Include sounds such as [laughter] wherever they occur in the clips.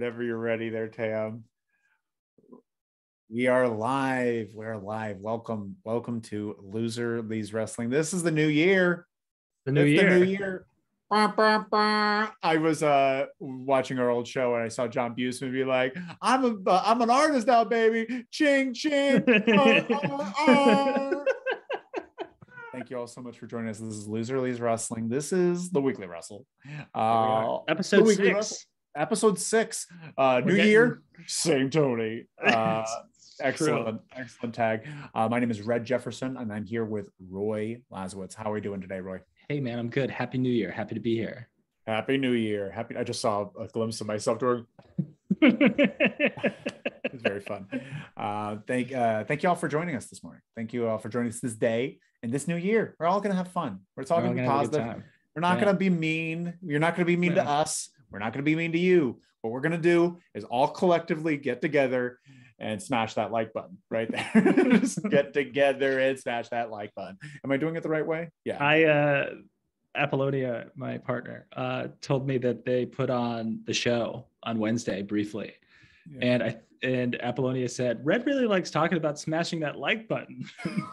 Whenever you're ready, there, Tam. We are live. We're live. Welcome, welcome to Loser Leaves Wrestling. This is the new year. The new It's year. The new year. Bah, bah, bah. I was uh watching our old show and I saw John Busman be like, "I'm a uh, I'm an artist now, baby." Ching ching. [laughs] Uh, uh, uh. Thank you all so much for joining us. This is Loser Leaves Wrestling. This is the weekly wrestle. Uh, Episode weekly six. wrestle. Episode six. Uh, We're new getting- year, [laughs] same Tony. [laughs] Uh, It's true. excellent, excellent tag. Uh, my name is Red Jefferson, and I'm here with Roy Lazowitz. How are we doing today, Roy? Hey man, I'm good. Happy New Year. Happy to be here. Happy New Year! Happy. I just saw a glimpse of myself doing. [laughs] It's very fun. Uh, thank, uh, thank you all for joining us this morning. Thank you all for joining us this day and this new year. We're all gonna have fun. We're all gonna be gonna have positive. We're not Yeah. going to be mean. You're not going to be mean to us. We're not going to be mean to you. What we're going to do is all collectively get together and smash that like button right there. [laughs] Just get together and smash that like button. Am I doing it the right way? Yeah. I uh Apollonia, my partner, uh told me that they put on the show on Wednesday briefly. Yeah. And I and Apollonia said, Red really likes talking about smashing that like button. [laughs]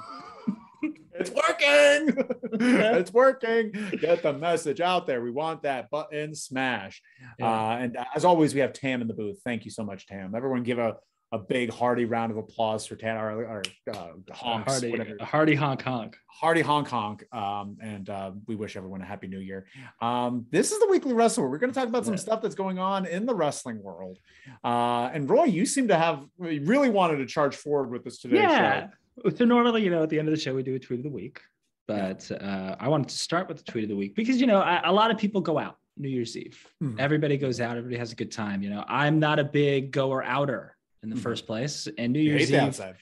it's working. [laughs] it's working. [laughs] Get the message out there. We want that button smash. Yeah. Uh, and as always, we have Tam in the booth. Thank you so much, Tam. Everyone give a, a big hearty round of applause for Tam or, or uh, honks, hearty, whatever. a hearty honk honk. Hardy Hong Kong. Um, and uh, we wish everyone a happy new year. Um, this is the weekly wrestler. We're going to talk about some Yeah. stuff that's going on in the wrestling world. Uh, and Roy, you seem to have really wanted to charge forward with this today. Yeah. So normally, you know, at the end of the show, we do a tweet of the week. But uh, I wanted to start with the tweet of the week because, you know, I, a lot of people go out New Year's Eve. Mhm. Everybody goes out. Everybody has a good time. You know, I'm not a big goer outer in the Mhm. first place. And New You Year's the Eve.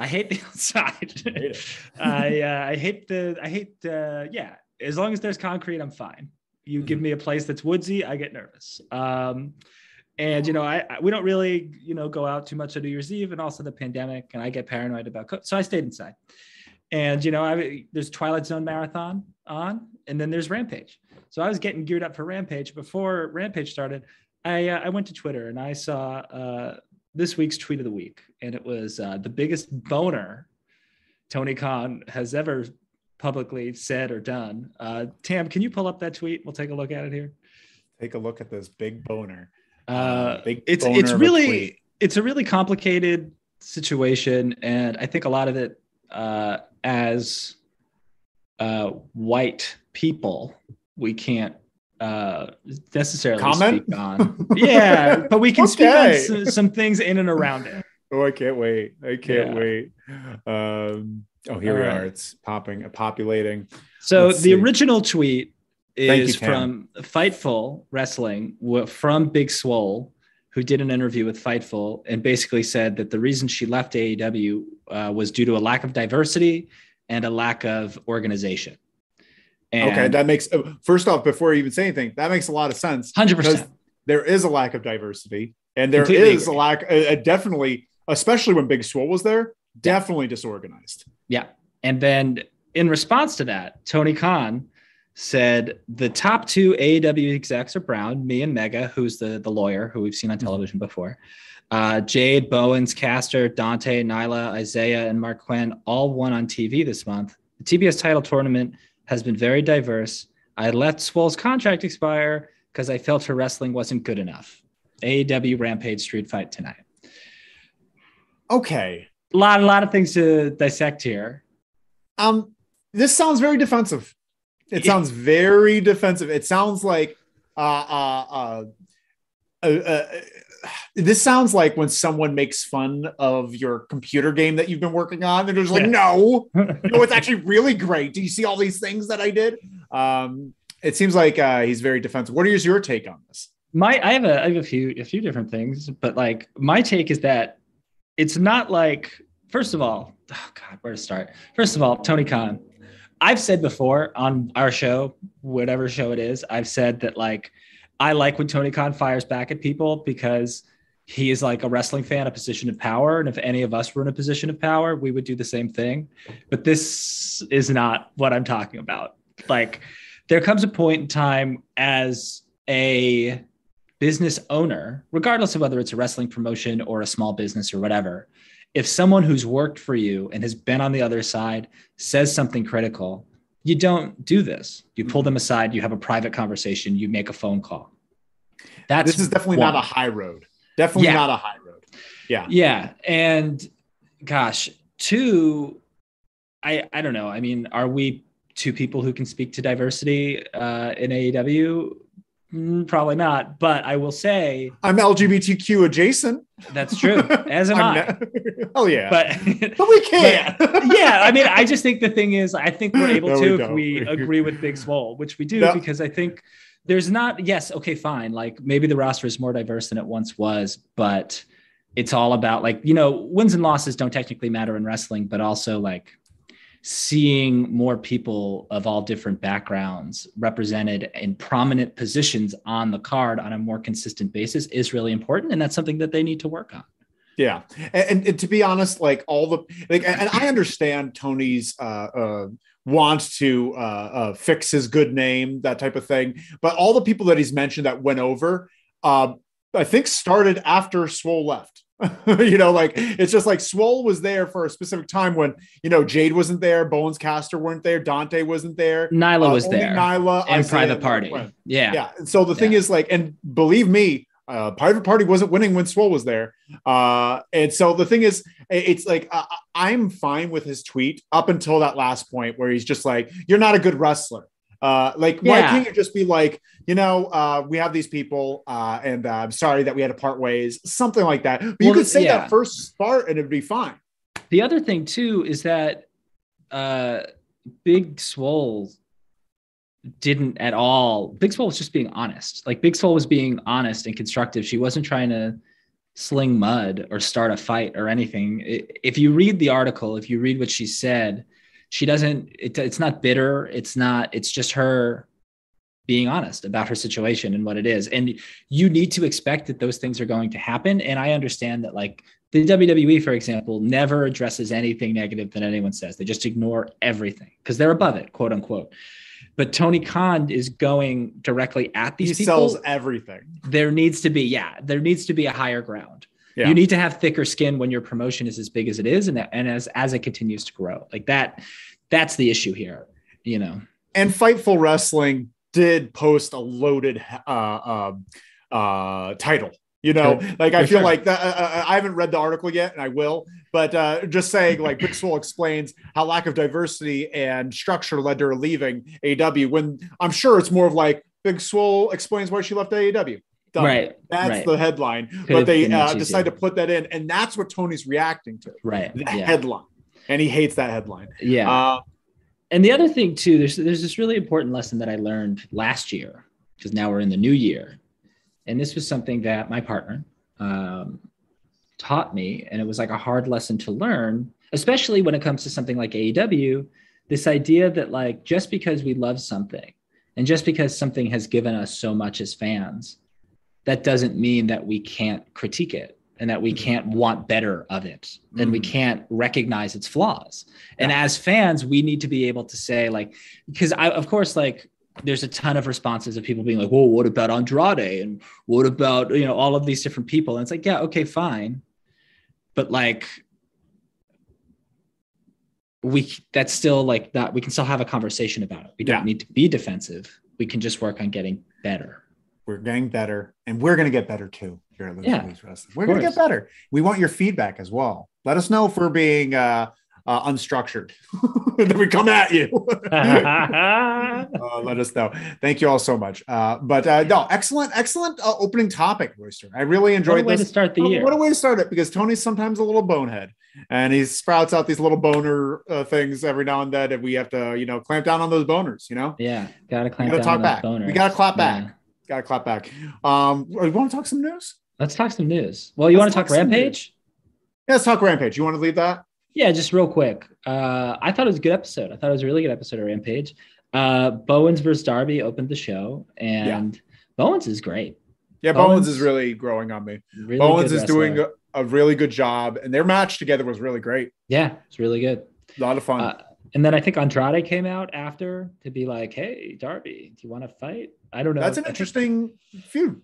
I hate the [laughs] outside. hate. [laughs] I uh, I hate the I hate uh, yeah. As long as there's concrete, I'm fine. You give Mm-hmm. me a place that's woodsy, I get nervous. Um, and you know, I, I we don't really you know go out too much on New Year's Eve, and also the pandemic, and I get paranoid about co- so I stayed inside. And you know, I there's Twilight Zone marathon on, and then there's Rampage. So I was getting geared up for Rampage before Rampage started. I uh, I went to Twitter and I saw uh, this week's tweet of the week, and it was uh, the biggest boner Tony Khan has ever publicly said or done. Uh, Tam, can you pull up that tweet? We'll take a look at it here. Take a look at this big boner. Uh, big it's it's really it's a really complicated situation, and I think a lot of it uh, as uh, white people we can't uh, necessarily Comment? speak on. yeah, but we can [laughs] speak on some, some things in and around it. Oh, I can't wait. I can't Yeah. wait. Um, oh, here we All are. It's popping, populating. So Let's the see. original tweet Thank you, is from Fightful Wrestling from Big Swole, who did an interview with Fightful and basically said that the reason she left AEW uh, was due to a lack of diversity and a lack of organization. And okay, that makes first off, before you even say anything, that makes a lot of sense. Hundred percent. there is a lack of diversity, and there is Completely a agree. lack, uh, uh, definitely, especially when Big Swole was there, definitely disorganized. Yeah. And then in response to that, Tony Khan said the top two AEW execs are Brown, me and Megha, who's the, the lawyer who we've seen on television before. Uh, Jade, Bowens, Caster, Dante, Nyla, Isaiah, and Marq Quen all won on TV this month. The TBS title tournament has been very diverse. I let Swole's contract expire because I felt her wrestling wasn't good enough. AEW Rampage Street Fight tonight. Okay, A lot, a lot of things to dissect here. um, this sounds very defensive. It Yeah. sounds very defensive. It sounds like, uh, uh, uh, uh, uh, this sounds like when someone makes fun of your computer game that you've been working on. And they're just like, Yeah. no, [laughs] no, it's actually really great. Do you see all these things that I did? Um, it seems like uh, he's very defensive. What is your take on this? my I have a I have a few a few different things, but like my take is that it's not like first of all, oh God, where to start? First of all, Tony Khan. I've said before on our show, whatever show it is, I've said that like I like when Tony Khan fires back at people because he is like a wrestling fan, a position of power. And if any of us were in a position of power, we would do the same thing. But this is not what I'm talking about. Like, there comes a point in time as a business owner, regardless of whether it's a wrestling promotion or a small business or whatever, if someone who's worked for you and has been on the other side says something critical, you don't do this. You pull them aside, you have a private conversation, you make a phone call. That's this is definitely one. not a high road. Definitely yeah. not a high road. Yeah. Yeah. And gosh, two, I I don't know. I mean, are we two people who can speak to diversity uh, in AEW? Mm, probably not, but I will say I'm LGBTQ adjacent. That's true. As am [laughs] I. oh [laughs] yeah. But [laughs] but we can't. But, yeah, I mean, I just think the thing is, I think we're able no, to we if we agree with Big Swole, which we do no. because I think there's not. Yes, okay, fine. Like maybe the roster is more diverse than it once was, but it's all about like you know wins and losses don't technically matter in wrestling, but also like seeing more people of all different backgrounds represented in prominent positions on the card on a more consistent basis is really important and that's something that they need to work on yeah and, and to be honest like all the like and i understand tony's uh uh wants to uh, uh, fix his good name, that type of thing. But all the people that he's mentioned that went over, uh, I think started after Swole left. [laughs] you know, like it's just like Swole was there for a specific time when you know Jade wasn't there, Bowens Caster weren't there, Dante wasn't there, Nyla uh, was there, Nyla and Isaiah Private Party. Yeah, yeah. So the thing yeah. is, like, and believe me, uh, Private Party wasn't winning when Swole was there, uh, and so the thing is, it's like uh, I'm fine with his tweet up until that last point where he's just like, "You're not a good wrestler." Uh, like, yeah. why can't you just be like, you know, uh, we have these people, uh, and uh, I'm sorry that we had to part ways, something like that. But well, you could say yeah. that first part, and it'd be fine. The other thing too is that uh, Big Swole didn't at all. Big Swole was just being honest. Like Big Swole was being honest and constructive. She wasn't trying to sling mud or start a fight or anything. If you read the article, if you read what she said, she doesn't it, it's not bitter it's not it's just her being honest about her situation and what it is and you need to expect that those things are going to happen and i understand that like the WWE, for example, never addresses anything negative that anyone says. They just ignore everything because they're above it, quote unquote. But Tony Khan is going directly at these he people. sells everything. There needs to be, yeah, there needs to be a higher ground. Yeah. You need to have thicker skin when your promotion is as big as it is, and and as as it continues to grow, like that. That's the issue here, you know. And Fightful Wrestling did post a loaded uh, uh, uh, title. You know, sure. like I For feel sure. like that. Uh, uh, I haven't read the article yet, and I will. But uh, just saying, like Big Swole explains how lack of diversity and structure led to her leaving AEW. When I'm sure it's more of like Big Swole explains why she left AEW. Done. Right. That's right. the headline. Could but they uh, decide to put that in, and that's what Tony's reacting to. Right. The yeah. headline, and he hates that headline. Yeah. Uh, and the other thing too, there's there's this really important lesson that I learned last year because now we're in the new year, and this was something that my partner um, taught me, and it was like a hard lesson to learn, especially when it comes to something like AEW. This idea that like just because we love something, and just because something has given us so much as fans that doesn't mean that we can't critique it and that we mm-hmm. can't want better of it and we mm-hmm. can't recognize its flaws. And as fans we need to be able to say like because i of course like there's a ton of responses of people being like well what about andrade? And what about you know all of these different people? And it's like yeah okay fine. But like we that's still like that we can still have a conversation about it. We don't yeah. need to be defensive. We can just work on getting better we're getting better, and we're going to get better too here at yeah, Wrestling. We're going to get better. We want your feedback as well. Let us know if we're being uh, uh, unstructured. [laughs] then we come at you. [laughs] uh, let us know. Thank you all so much. Uh, but uh, no, excellent, excellent uh, opening topic, Royster. I really enjoyed what a way to start the what, year. What a way to start it because Tony's sometimes a little bonehead and he sprouts out these little boner uh, things every now and then, and we have to, you know, clamp down on those boners. You know, yeah, gotta clamp gotta down talk back. Boners. We gotta clap back. Yeah. Gotta clap back. Um, you want to talk some news? Let's talk some news. Well, you want to talk, talk Rampage? Yeah, let's talk Rampage. You want to lead that? Yeah, just real quick. Uh, I thought it was a good episode. I thought it was a really good episode of Rampage. Uh, Bowens versus Darby opened the show, and yeah. Bowens is great. Yeah, Bowens, Bowens, is really growing on me. Really Bowens is doing a, a, really good job, and their match together was really great. Yeah, it's really good. A lot of fun. Uh, and then I think Andrade came out after to be like, "Hey, Darby, do you want to fight?" I don't know. That's an interesting feud.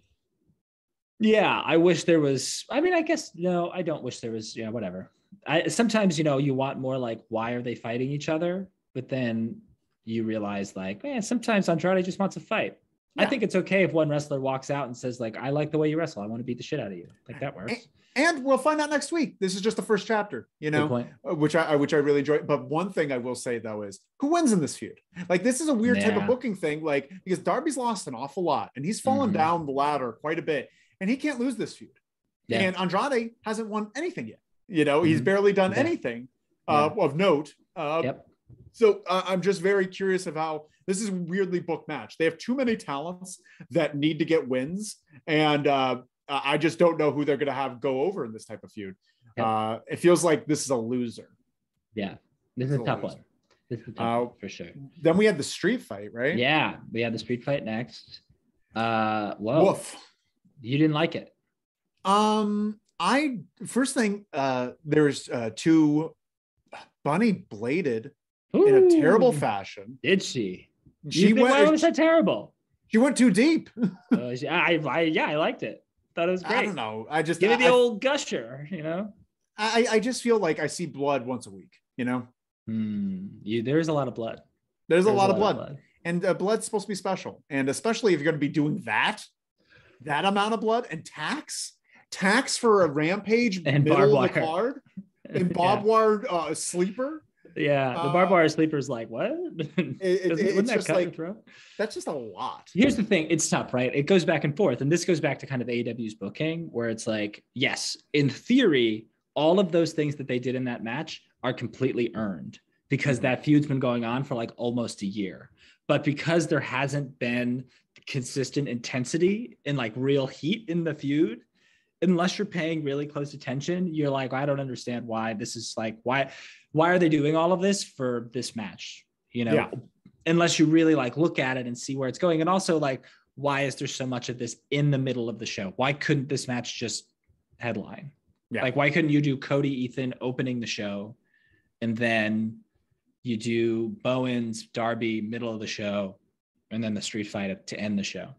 Yeah, I wish there was. I mean, I guess no, I don't wish there was. Yeah, whatever. I sometimes you know you want more like why are they fighting each other, but then you realize like man, sometimes Andrade just wants to fight. I think it's okay if one wrestler walks out and says like I like the way you wrestle. I want to beat the shit out of you. Like that works. And we'll find out next week. This is just the first chapter, you know, uh, which I which I really enjoy. But one thing I will say though is who wins in this feud? Like this is a weird type of booking thing, like because Darby's lost an awful lot and he's fallen Mhm. down the ladder quite a bit, and he can't lose this feud. Yeah. And Andrade hasn't won anything yet. You know, he's Mhm. barely done Yeah. anything uh, of note. Uh, Yep. So uh, I'm just very curious of how this is weirdly book match. They have too many talents that need to get wins, and uh, I just don't know who they're going to have go over in this type of feud. Yep. Uh, it feels like this is a loser. Yeah. This is a a tough loser. one. This is a tough Uh, one for sure. Then we had the street fight, right? Yeah, we had the street fight next. Uh, whoa, Woof. you didn't like it. Um, I first thing, uh, there's uh, two Bunny bladed in a terrible fashion. Did she? She You think- why went. was that terrible? She went too deep. [laughs] Uh, she- I, I, yeah, I liked it. Thought it was great. I don't know. I just Give me the I, old gusher, you know. I, I just feel like I see blood once a week. You know, Hmm. You, there's a lot of blood. there's a There's lot of blood. and uh, blood's supposed to be special and especially if you're going to be doing that that amount of blood and tax tax for a rampage And middle barbed of the card [laughs] and barbed wire uh, sleeper Yeah, the Uh, barbed wire sleeper's like what? [laughs] it- Doesn't- it's that just like- that's just a lot Here's the thing, it's tough, right? It goes back and forth. And this goes back to kind of AEW's booking, where it's like, yes, in theory, all of those things that they did in that match are completely earned because Mhm. that feud's been going on for like almost a year. But because there hasn't been consistent intensity and like real heat in the feud, unless you're paying really close attention, you're like, I don't understand why this is like, why, why are they doing all of this for this match? You know, Yeah. unless you really like look at it and see where it's going. And also like, why is there so much of this in the middle of the show? Why couldn't this match just headline? Yeah. Like, why couldn't you do Cody Ethan opening the show and then you do Bowens Darby middle of the show and then the street fight to end the show?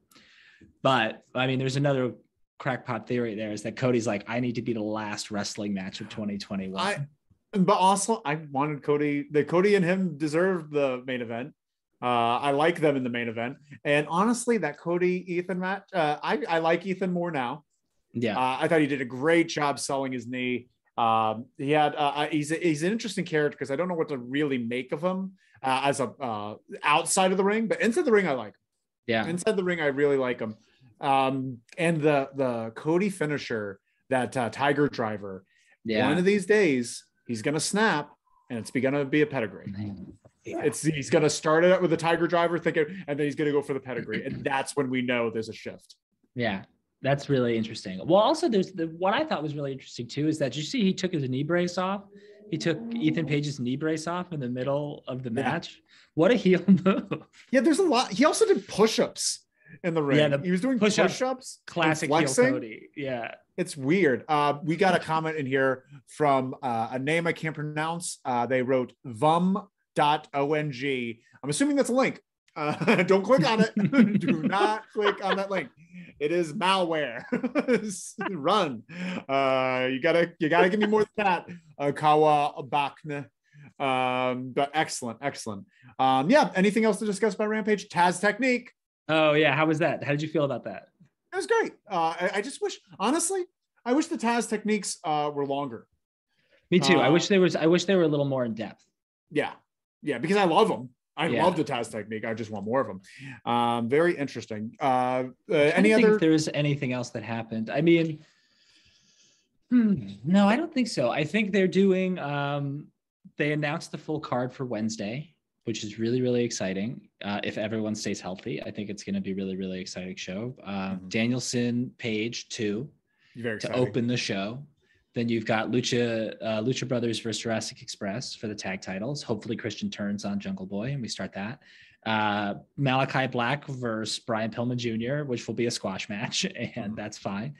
But I mean, there's another crackpot theory there is that Cody's like, I need to be the last wrestling match of 2021. I- but also i wanted cody the cody and him deserved the main event uh, I like them in the main event, and honestly, that Cody Ethan match, uh, I, I like Ethan more now. yeah. Uh, I thought he did a great job selling his knee. Um, he had uh, uh, he's a, he's an interesting character because I don't know what to really make of him uh, as a uh, outside of the ring, but inside the ring I like. Him. yeah. Inside the ring I really like him. Um, and the the Cody finisher, that uh, Tiger Driver. Yeah. One of these days he's gonna snap, and it's gonna be a pedigree. It's he's gonna start it out with a Tiger Driver, thinking, and then he's gonna go for the pedigree, and that's when we know there's a shift. Yeah, that's really interesting. Well, also there's the what I thought was really interesting too is that did you see he took his knee brace off. He took Ethan Page's knee brace off in the middle of the Yeah. match. What a heel [laughs] move! Yeah, there's a lot. He also did push-ups in the ring. Yeah, the he was doing push-ups, push-ups. Classic. Cody. Yeah, It's weird. Uh, we got a comment in here from uh, a name I can't pronounce. Uh, they wrote vum.ong. I'm assuming that's a link. Uh, [laughs] don't click on it. [laughs] Do not click on that link. It is malware. [laughs] Run. Uh, you gotta you gotta give me more than that. Uh, Kawa Bakne. Um, but excellent, excellent. Um, yeah. Anything else to discuss about Rampage? Taz technique. Oh yeah, how was that? How did you feel about that? It was great. Uh, I, I just wish, honestly, I wish the Taz techniques uh, were longer. Me too. I Uh, wish there was. I wish they were a little more in depth. Yeah, yeah, because I love them. I Yeah. love the Taz technique. I just want more of them. Um, very interesting. Uh, uh, any other? If there was anything else that happened, I mean, hmm, no, I don't think so. I think they're doing. Um, they announced the full card for Wednesday, which is really really exciting. Uh, if everyone stays healthy, I think it's going to be really really exciting show. Um, Mhm. Danielson Page two Very to exciting. open the show. Then you've got Lucha uh, Lucha Brothers versus Jurassic Express for the tag titles. Hopefully Christian turns on Jungle Boy and we start that. Uh, Malakai Black versus Brian Pillman Jr., which will be a squash match, [laughs] and that's fine.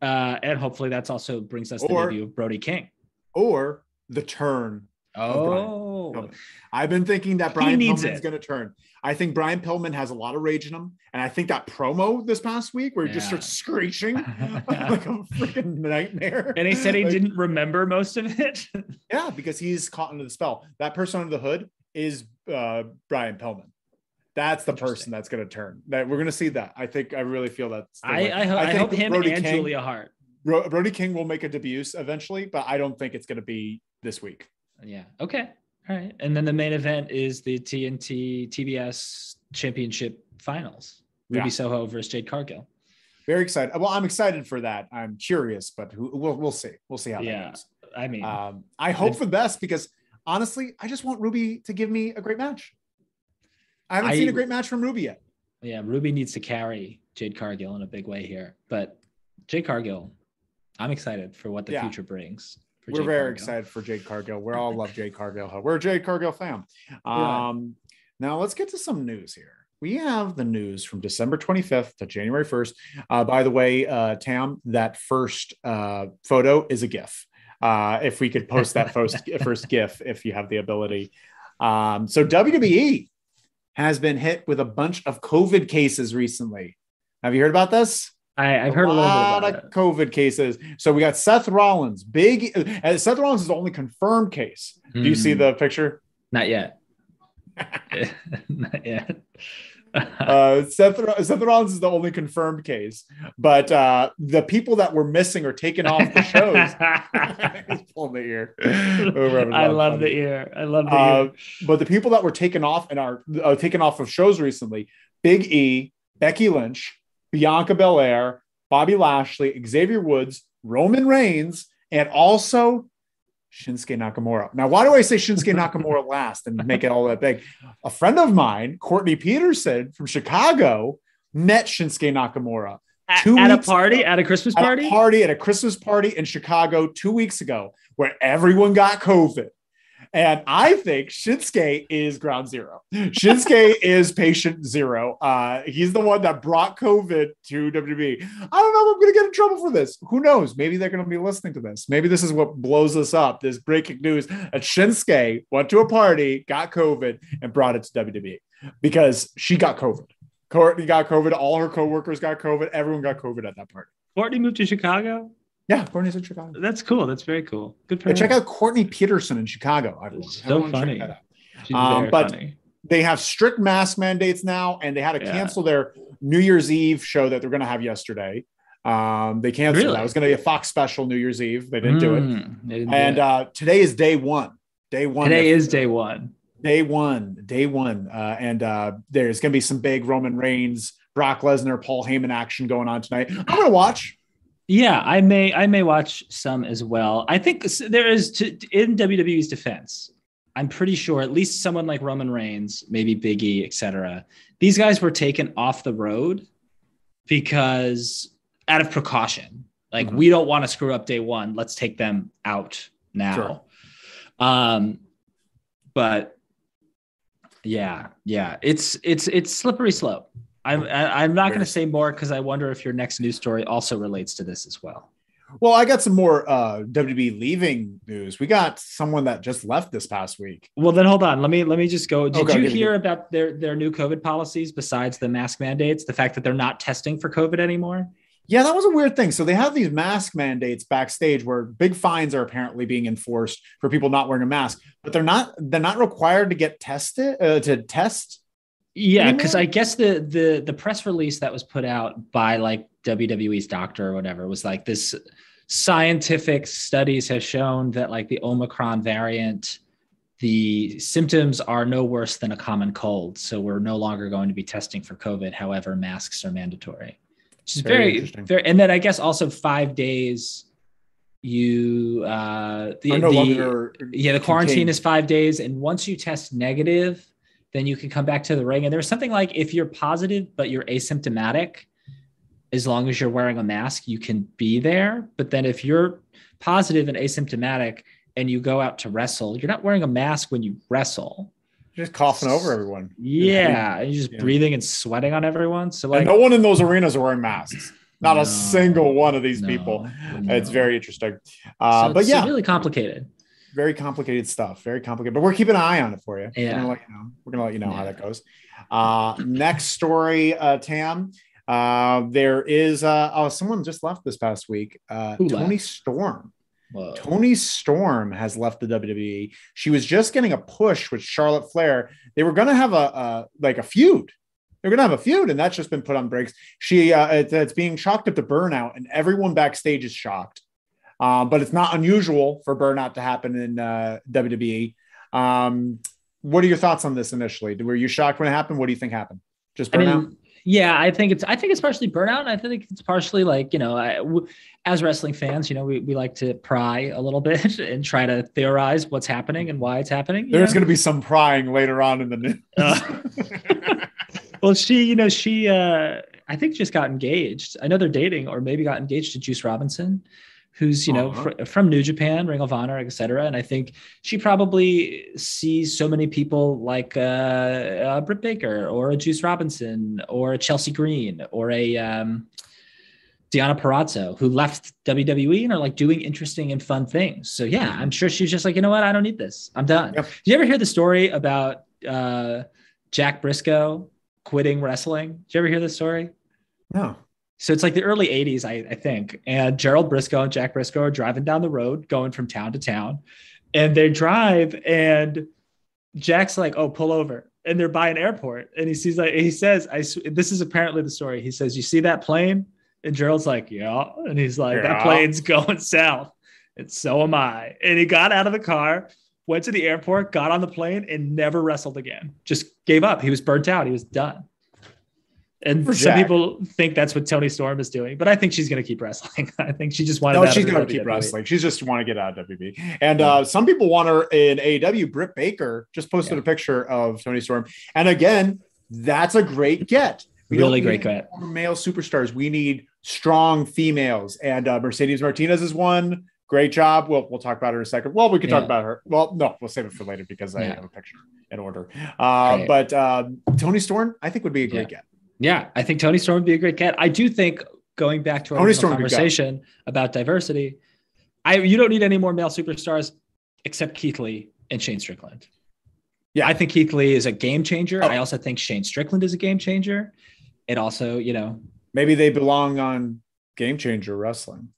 Uh, and hopefully that's also brings us the debut of Brody King. or the turn Oh, I've been thinking that Brian Pillman's going to turn. I think Brian Pillman has a lot of rage in him, and I think that promo this past week where he just starts screeching [laughs] like a freaking nightmare. and he said he Like, didn't remember most of it. [laughs] Yeah, because he's caught into the spell. That person under the hood is uh, Brian Pillman. That's the person that's going to turn. That we're going to see that. I think I really feel that. I. I, ho- I, think hope him Brody and King- Julia Hart. Bro- Brody King will make a debut eventually, but I don't think it's going to be this week. Yeah. Okay. All right. And then the main event is the TNT TBS Championship Finals. Ruby Yeah. Soho versus Jade Cargill. Very excited. Well, I'm excited for that. I'm curious, but who, we'll we'll see. We'll see how Yeah. that goes. I mean, Um, I hope for the best because honestly, I just want Ruby to give me a great match. I haven't I- seen a great match from Ruby yet. yeah, Ruby needs to carry Jade Cargill in a big way here. But Jade Cargill, I'm excited for what the Yeah. future brings. We're very Cargill. excited for Jade Cargill. We all love Jade Cargill. [laughs] We're a Jade Cargill fam. Yeah. Um, now let's get to some news here. We have the news from December 25th to January 1st. Uh, by the way, uh, Tam, that first uh, photo is a GIF. Uh, if we could post that first, [laughs] first GIF, if you have the ability. Um, so WWE has been hit with a bunch of COVID cases recently. Have you heard about this? I, I've heard a little bit lot about of it. COVID cases. So we got Seth Rollins, big. And Seth Rollins is the only confirmed case. Do you see Hmm. the picture? Not yet. [laughs] [laughs] Not yet. [laughs] Uh, Seth, Seth Rollins is the only confirmed case, but uh, the people that were missing or taken off the shows. He's pulling the ear. We're having a I love the ear. I love the Uh, ear. But the people that were taken off and are uh, taken off of shows recently: Big E, Becky Lynch, Bianca Belair, Bobby Lashley, Xavier Woods, Roman Reigns, and also Shinsuke Nakamura. Now, why do I say Shinsuke Nakamura [laughs] last and make it all that big? A friend of mine, Courtney Peterson from Chicago, met Shinsuke Nakamura At, at a party, ago. at a Christmas at party. a party at a Christmas party in Chicago two weeks ago, where everyone got COVID. And I think Shinsuke is ground zero. Shinsuke [laughs] is patient zero. Uh, he's the one that brought COVID to WWE. I don't know if I'm going to get in trouble for this. Who knows? Maybe they're going to be listening to this. Maybe this is what blows us up. This breaking news that Shinsuke went to a party, got COVID, and brought it to WWE because she got COVID. Courtney got COVID. All her coworkers got COVID. Everyone got COVID at that party. Courtney moved to Chicago. Yeah, Courtney's in Chicago. That's cool. That's very cool. Good for Yeah, check out Courtney Peterson in Chicago. Everyone. So Everyone funny. She's Um, but- funny. They have strict mask mandates now, and they had to Yeah. cancel their New Year's Eve show that they're going to have yesterday. Um, they canceled Really? that. It was going to be a Fox special New Year's Eve. They didn't do it. Mm, didn't do And it. uh, today is day one. Day one. today is day one. day one. Day one. Uh, and uh, there's going to be some big Roman Reigns, Brock Lesnar, Paul Heyman action going on tonight. I'm going to watch. Yeah, I may I may watch some as well. I think there is to, in WWE's defense. I'm pretty sure at least someone like Roman Reigns, maybe Big E, etc. These guys were taken off the road because out of precaution. Like Mhm. we don't want to screw up day one. Let's take them out now. Um, but yeah, yeah, it's it's it's slippery slope. I'm I, I'm not going to say more because I wonder if your next news story also relates to this as well. Well, I got some more uh, WWE leaving news. We got someone that just left this past week. Well, then hold on. Let me let me just go. Did Okay, you give it- hear about their their new COVID policies besides the mask mandates? The fact that they're not testing for COVID anymore. Yeah, that was a weird thing. So they have these mask mandates backstage where big fines are apparently being enforced for people not wearing a mask, but they're not they're not required to get tested uh, to test. Yeah, because I guess the the the press release that was put out by like WWE's doctor or whatever was like this scientific studies have shown that like the Omicron variant, the symptoms are no worse than a common cold. So we're no longer going to be testing for COVID. However, masks are mandatory. Which is Very very, interesting. very, and then I guess also five days. You uh the, no the- yeah, the quarantine contained. is five days, and once you test negative, then you can come back to the ring. And there's something like if you're positive but you're asymptomatic, as long as you're wearing a mask, you can be there. But then if you're positive and asymptomatic and you go out to wrestle, you're not wearing a mask when you wrestle. You're just coughing over everyone. Yeah, and you're just Yeah. breathing and sweating on everyone. So and like, no one in those arenas are wearing masks. Not No, a single one of these no, people. no. It's very interesting. Uh, So but it's yeah, really complicated. Very complicated stuff. Very complicated, but we're keeping an eye on it for you. Yeah. We're gonna let you know. We're gonna let you know how that goes. Uh, next story, uh, Tam. Uh, there is uh, oh, someone just left this past week. Uh, Who Tony left? Storm. Whoa. Toni Storm has left the WWE. She was just getting a push with Charlotte Flair. They were going to have a, a like a feud. They're going to have a feud, and that's just been put on breaks. She uh, it- it's being chalked up to burnout, and everyone backstage is shocked. Um, but it's not unusual for burnout to happen in uh, WWE. Um, what are your thoughts on this initially? Were you shocked when it happened? What do you think happened? Just I burnout? mean, yeah, I think it's I think it's partially burnout. I think it's partially like you know, I, w- as wrestling fans, you know, we, we like to pry a little [laughs] bit and try to theorize what's happening and why it's happening. There's going to be some prying later on in the news. Uh. [laughs] well, she, you know, she uh I think just got engaged. I know they're dating, or maybe got engaged to Juice Robinson, who's you know Uh-huh. fr- from New Japan, Ring of Honor, etc. And I think she probably sees so many people like uh, uh, Britt Baker, or a Juice Robinson, or a Chelsea Green, or a um, Deonna Purrazzo, who left WWE and are like doing interesting and fun things. So yeah, I'm sure she's just like, you know what, I don't need this. I'm done. Yep. Did you ever hear the story about uh, Jack Brisco quitting wrestling? Did you ever hear this story? no. So it's like the early 80s, I, I think. And Gerald Brisco and Jack Brisco are driving down the road, going from town to town. And they drive, and Jack's like, oh, pull over. And they're by an airport. And he sees like he says, I this is apparently the story. He says, You see that plane? And Gerald's like, Yeah. And he's like, Yeah. That plane's [laughs] going south. And so am I. And he got out of the car, went to the airport, got on the plane, and never wrestled again. Just gave up. He was burnt out. He was done. And For some Jack. people think that's what Toni Storm is doing, but I think she's going to keep wrestling. [laughs] I think she just wanted. No, she's gonna keep WWE. wrestling. She's just want to get out of WB. And uh, some people want her in AEW. Britt Baker just posted Yeah. a picture of Toni Storm, and again, that's a great get. We Really great get. Male superstars. We need strong females, and uh, Mercedes Martinez is one. Great job. Well, we'll talk about her in a second. Well, we can talk about her. Well, no, we'll save it for later because I have a picture in order. Uh, but um, Toni Storm, I think would be a great get. Yeah, I think Toni Storm would be a great cat. I do think going back to our Toni Storm would be good. conversation about diversity, I you don't need any more male superstars except Keith Lee and Shane Strickland. Yeah. I think Keith Lee is a game changer. Oh. I also think Shane Strickland is a game changer. It also, you know, Maybe they belong on Game Changer Wrestling.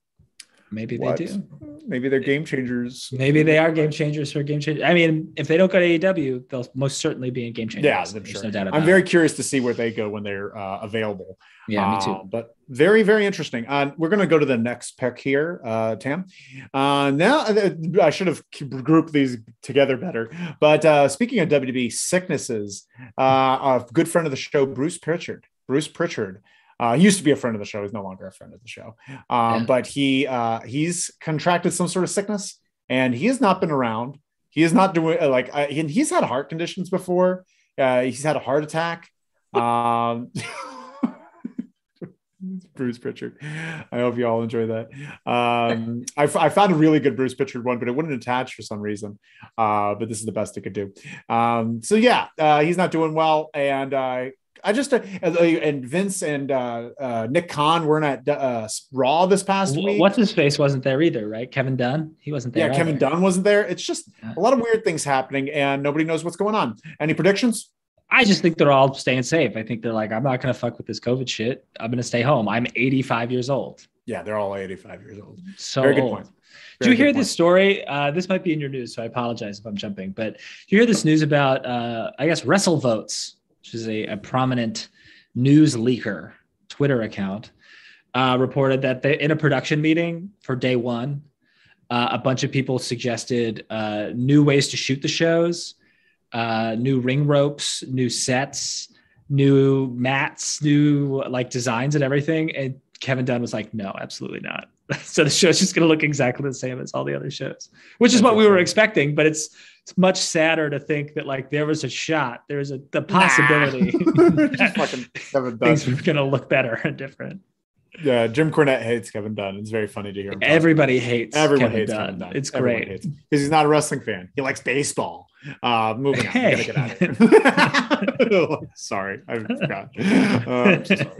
Maybe What? they do. Maybe they're game changers. Maybe they are game changers for game changer. I mean, if they don't go to AEW, they'll most certainly be in game changer. Yeah. I'm There's sure. no doubt about I'm it. very curious to see where they go when they're uh, available. Yeah, me too. Uh, but very, very interesting. Uh, we're going to go to the next pick here, uh, Tam. Uh, now, I should have grouped these together better. But uh, speaking of WWE sicknesses, uh, a good friend of the show, Bruce Pritchard. Bruce Pritchard. Uh, he used to be a friend of the show. He's no longer a friend of the show. Um, Yeah. But he uh, he's contracted some sort of sickness, and he has not been around. He is not doing uh, like, uh, and he's had heart conditions before. Uh, he's had a heart attack. [laughs] Um, [laughs] Bruce Pritchard. I hope you all enjoy that. Um, I, found a really good Bruce Pritchard one, but it wouldn't attach for some reason. Uh, but this is the best it could do. Um, so yeah, uh, he's not doing well, and uh, I just uh, and Vince and uh, uh, Nick Khan weren't at uh, Raw this past week. What's his face wasn't there either, right? Kevin Dunn, he wasn't there. yeah, Kevin either. Dunn wasn't there. It's just a lot of weird things happening, and nobody knows what's going on. Any predictions? I just think they're all staying safe. I think they're like, I'm not gonna fuck with this COVID shit. I'm gonna stay home. I'm 85 years old. Yeah, they're all 85 years old. So Very good old. point. Do you hear good this story? Uh, this might be in your news, so I apologize if I'm jumping. But do you hear this news about, uh, I guess, WrestleVotes, which is a, a prominent news leaker Twitter account, uh, reported that they, in a production meeting for day one, uh, a bunch of people suggested uh, new ways to shoot the shows, uh, new ring ropes, new sets, new mats, new like designs and everything. And Kevin Dunn was like, no, absolutely not. [laughs] so the show's just going to look exactly the same as all the other shows, which is what we were expecting. But it's it's much sadder to think that like there was a shot, there was a the possibility [laughs] Just fucking Kevin Dunn. things were going to look better and different. Yeah, Jim Cornette hates Kevin Dunn. It's very funny to hear him. Everybody hates Everyone Kevin hates Dunn. Kevin Dunn. It's Everyone great. because he's not a wrestling fan. He likes baseball. Uh, moving on. Hey. gotta get out of here. [laughs] sorry, I forgot. Uh, sorry.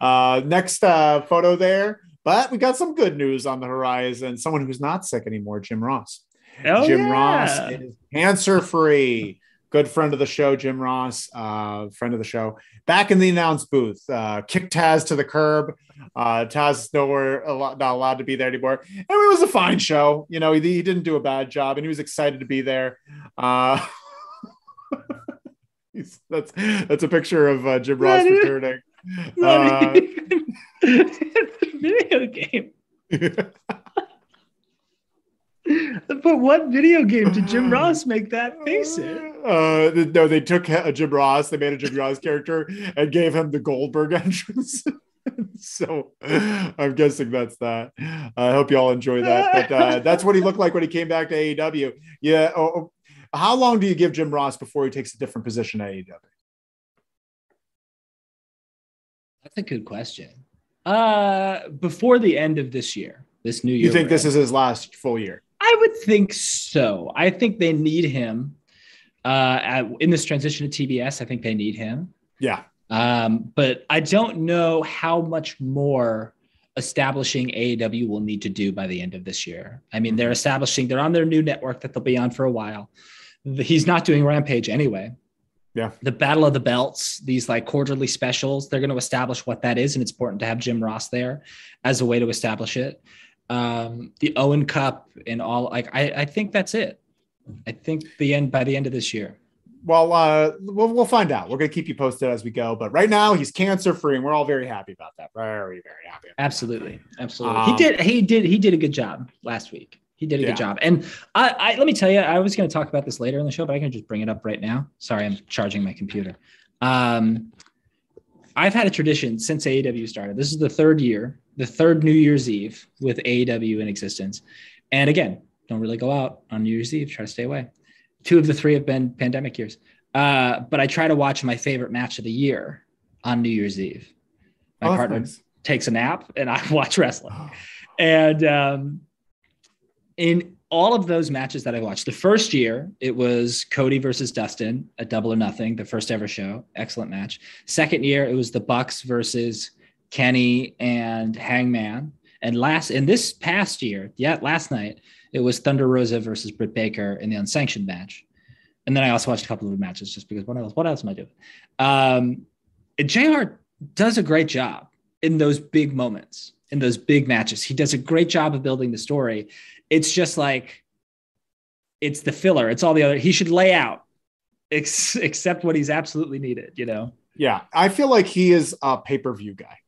Uh, next uh, photo there, but we got some good news on the horizon. Someone who's not sick anymore, Jim Ross. Oh, Jim yeah. Ross is cancer free. Good friend of the show, Jim Ross, uh, friend of the show, back in the announce booth. Uh, kicked Taz to the curb. Uh, Taz is nowhere not allowed to be there anymore. And it was a fine show. You know, he, he didn't do a bad job, and he was excited to be there. Uh, [laughs] that's that's a picture of uh, Jim Ross returning. Not Uh, even- [laughs] it's a video game. [laughs] But what video game did Jim Ross make that face in? [laughs] Uh, no, they took uh, Jim Ross. They made a Jim Ross character and gave him the Goldberg entrance. so I'm guessing that's that. I hope you all enjoy that. But uh, that's what he looked like when he came back to AEW. Yeah. Oh, oh, how long do you give Jim Ross before he takes a different position at AEW? That's a good question. Uh, before the end of this year, this new year. You think this in. is his last full year? I would think so. I think they need him uh, at, in this transition to TBS. I think they need him. Yeah. Um, but I don't know how much more establishing AEW will need to do by the end of this year. I mean, they're establishing, they're on their new network that they'll be on for a while. He's not doing Rampage anyway. Yeah. The Battle of the Belts, these like quarterly specials, they're going to establish what that is. And it's important to have Jim Ross there as a way to establish it. Um, the Owen Cup and all, like, I, I think that's it. I think the end by the end of this year. Well, uh, we'll, we'll find out. We're going to keep you posted as we go. But right now, he's cancer free, and we're all very happy about that. Very, very happy. Absolutely, absolutely. Um, he did. He did. He did a good job last week. He did a Yeah. good job. And I, I let me tell you, I was going to talk about this later in the show, but I can just bring it up right now. Sorry, I'm charging my computer. Um, I've had a tradition since AEW started. This is the third year, the third New Year's Eve with AEW in existence. And again, don't really go out on New Year's Eve. Try to stay away. Two of the three have been pandemic years. Uh, but I try to watch my favorite match of the year on New Year's Eve. My Oh, partner nice. takes a nap and I [laughs] watch wrestling. And um, in all of those matches that I watched, the first year it was Cody versus Dustin at Double or Nothing, the first ever show. Excellent match. Second year it was the Bucks versus Kenny and Hangman. And last in this past year, yeah, last night it was Thunder Rosa versus Britt Baker in the unsanctioned match. And then I also watched a couple of matches just because what else? What else am I doing? Um, and Jr. does a great job in those big moments, in those big matches. He does a great job of building the story. It's just like it's the filler. It's all the other. He should lay out, ex- [laughs] except what he's absolutely needed. You know. Yeah, I feel like he is a pay per view guy.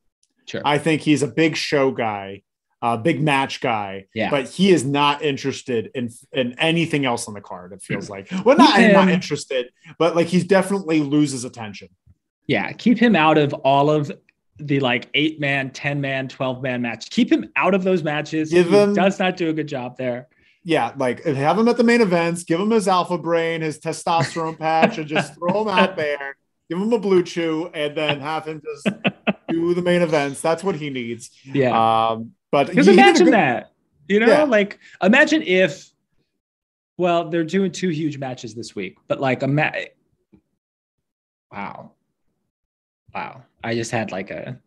Sure. I think he's a big show guy, a big match guy. Yeah. But he is not interested in in anything else on the card. It feels hmm. like. Well, not Keep not interested, but like he's definitely loses attention. Yeah, keep him out of all of the like eight man, 10 man, 12 man match. Keep him out of those matches. Give he him- does not do a good job there. Yeah, like have him at the main events, give him his alpha brain, his testosterone patch, and just throw him out there. Give him a blue chew, and then have him just do the main events. That's what he needs. Yeah. Um, but Because imagine good- that. You know, Yeah. like imagine if well, they're doing two huge matches this week, but like a ma- wow. Wow. I just had like a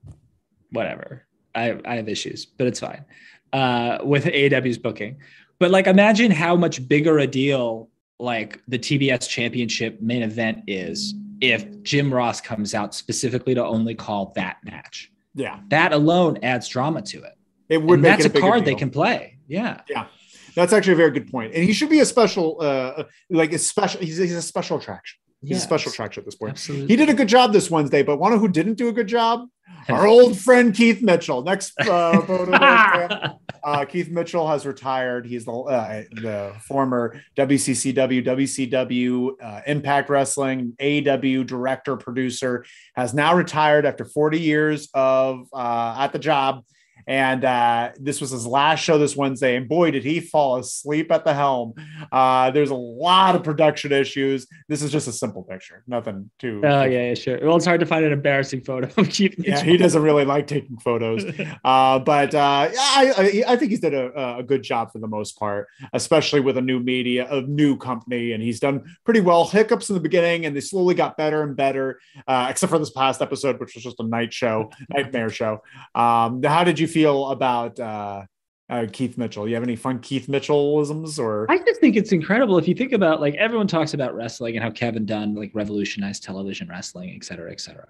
whatever. I I have issues, but it's fine. Uh with AW's booking. But like imagine how much bigger a deal like the TBS championship main event is if Jim Ross comes out specifically to only call that match. Yeah, That alone adds drama to it. it would And make that's a, bigger card they can play. Yeah. Yeah. That's actually a very good point. And he should be a special, uh, like a special. He's, he's a special attraction. He's a special attraction at this point. Absolutely. He did a good job this Wednesday, but one who didn't do a good job, [laughs] our old friend Keith Mitchell. Next uh, photo there, [laughs] uh, Keith Mitchell has retired. He's the uh, the former WCCW, WCW, uh, Impact Wrestling, AEW director producer. Has now retired after 40 years of uh, at the job. And uh, this was his last show this Wednesday, and boy, did he fall asleep at the helm. Uh, there's a lot of production issues. This is just a simple picture, nothing too. Oh yeah, yeah, sure. Well, it's hard to find an embarrassing photo of Keith yeah, he doesn't really like taking photos. [laughs] Uh, but uh, I, I think he's done a, a good job for the most part, especially with a new media, a new company, and he's done pretty well. Hiccups in the beginning, and they slowly got better and better, uh, except for this past episode, which was just a night show, [laughs] nightmare show. Um, how did you feel about uh, uh, Keith Mitchell. You have any fun Keith Mitchellisms or? I just think it's incredible if you think about like everyone talks about wrestling and how Kevin Dunn like revolutionized television wrestling, et cetera, et cetera.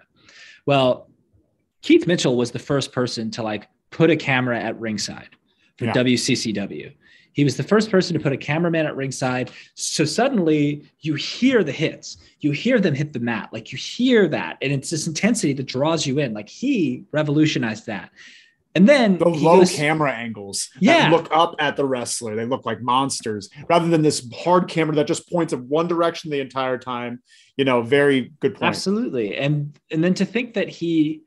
Well, Keith Mitchell was the first person to like put a camera at ringside for Yeah. WCCW. He was the first person to put a cameraman at ringside. So suddenly you hear the hits, you hear them hit the mat, like you hear that, and it's this intensity that draws you in. Like he revolutionized that. And then the low goes- camera angles Yeah. that look up at the wrestler. They look like monsters rather than this hard camera that just points in one direction the entire time. You know, very good point. Absolutely. And and then to think that he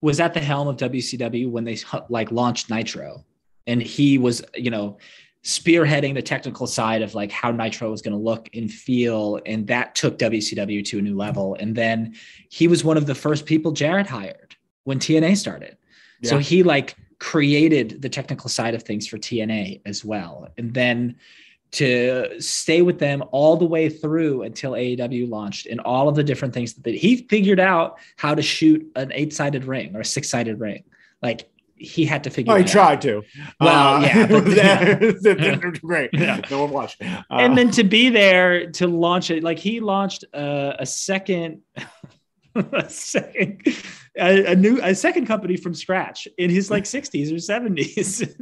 was at the helm of WCW when they like launched Nitro and he was, you know, spearheading the technical side of like how Nitro was going to look and feel and that took WCW to a new level and then he was one of the first people Jarrett hired when TNA started. So he like created the technical side of things for TNA as well. And then to stay with them all the way through until AEW launched and all of the different things that he figured out how to shoot an eight sided ring or a six sided ring. Like he had to figure Oh, he that out. tried to. Well, yeah, [laughs] [laughs] but- They're great. Yeah. No one watched. Uh, and then to be there to launch it, like he launched a, a second, [laughs] a second, a, a new, a second company from scratch in his like 60s or 70s.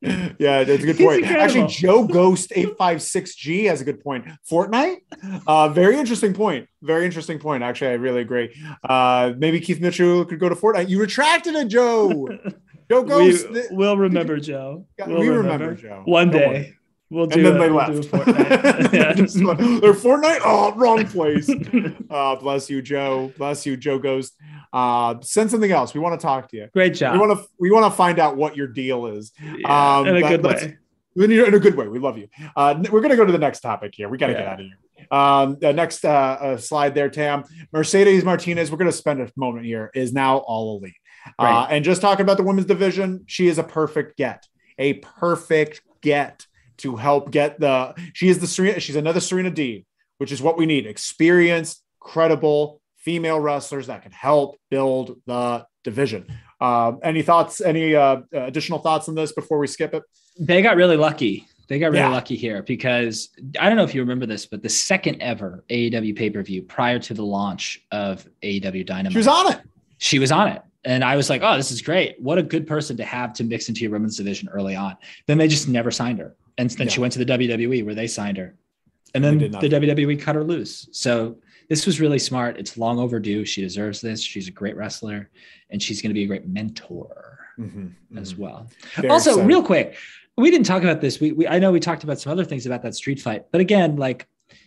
[laughs] yeah, that's a good point. Actually. Joe Ghost 856G has a good point. Fortnite, uh, very interesting point. Very interesting point. Actually, I really agree. Uh, maybe Keith Mitchell could go to Fortnite. You retracted it, Joe. [laughs] Joe Ghost. we, will remember [laughs] Joe. Yeah, We'll we remember, Joe. One day. Worry. We'll do and then a- they we'll left. do a Fortnite. [laughs] [laughs] Yeah. Just They're Fortnite. Oh, wrong place. [laughs] uh, bless you, Joe. Bless you, Joe Ghost. Uh, send something else. We want to talk to you. Great job. We want to. We want to find out what your deal is. Yeah, um, in a that- good way. In a good way. We love you. Uh, we're going to go to the next topic here. We got to get out of here. Um, the next uh, uh, slide there, Tam. Mercedes Martinez. We're going to spend a moment here. Is now all elite. Uh, Right. and just talking about the women's division, she is a perfect get. A perfect get to help get the. She is the Serena. She's another Serena Deeb, which is what we need: experienced, credible female wrestlers that can help build the division. Um, any thoughts? Any uh, additional thoughts on this before we skip it? They got really lucky. They got really Yeah. lucky here because I don't know if you remember this, but the second ever AEW pay per view prior to the launch of AEW Dynamite, She was on it. she was on it. And I was like, oh, this is great. What a good person to have to mix into your women's division early on. Then they just never signed her. And then she went to the WWE where they signed her. And then the WWE cut her loose. So this was really smart. It's long overdue. She deserves this. She's a great wrestler and she's going to be a great mentor mm-hmm, mm-hmm. as well. Very also, excited. real quick, we didn't talk about this. We, we I know we talked about some other things about that street fight, but again, like,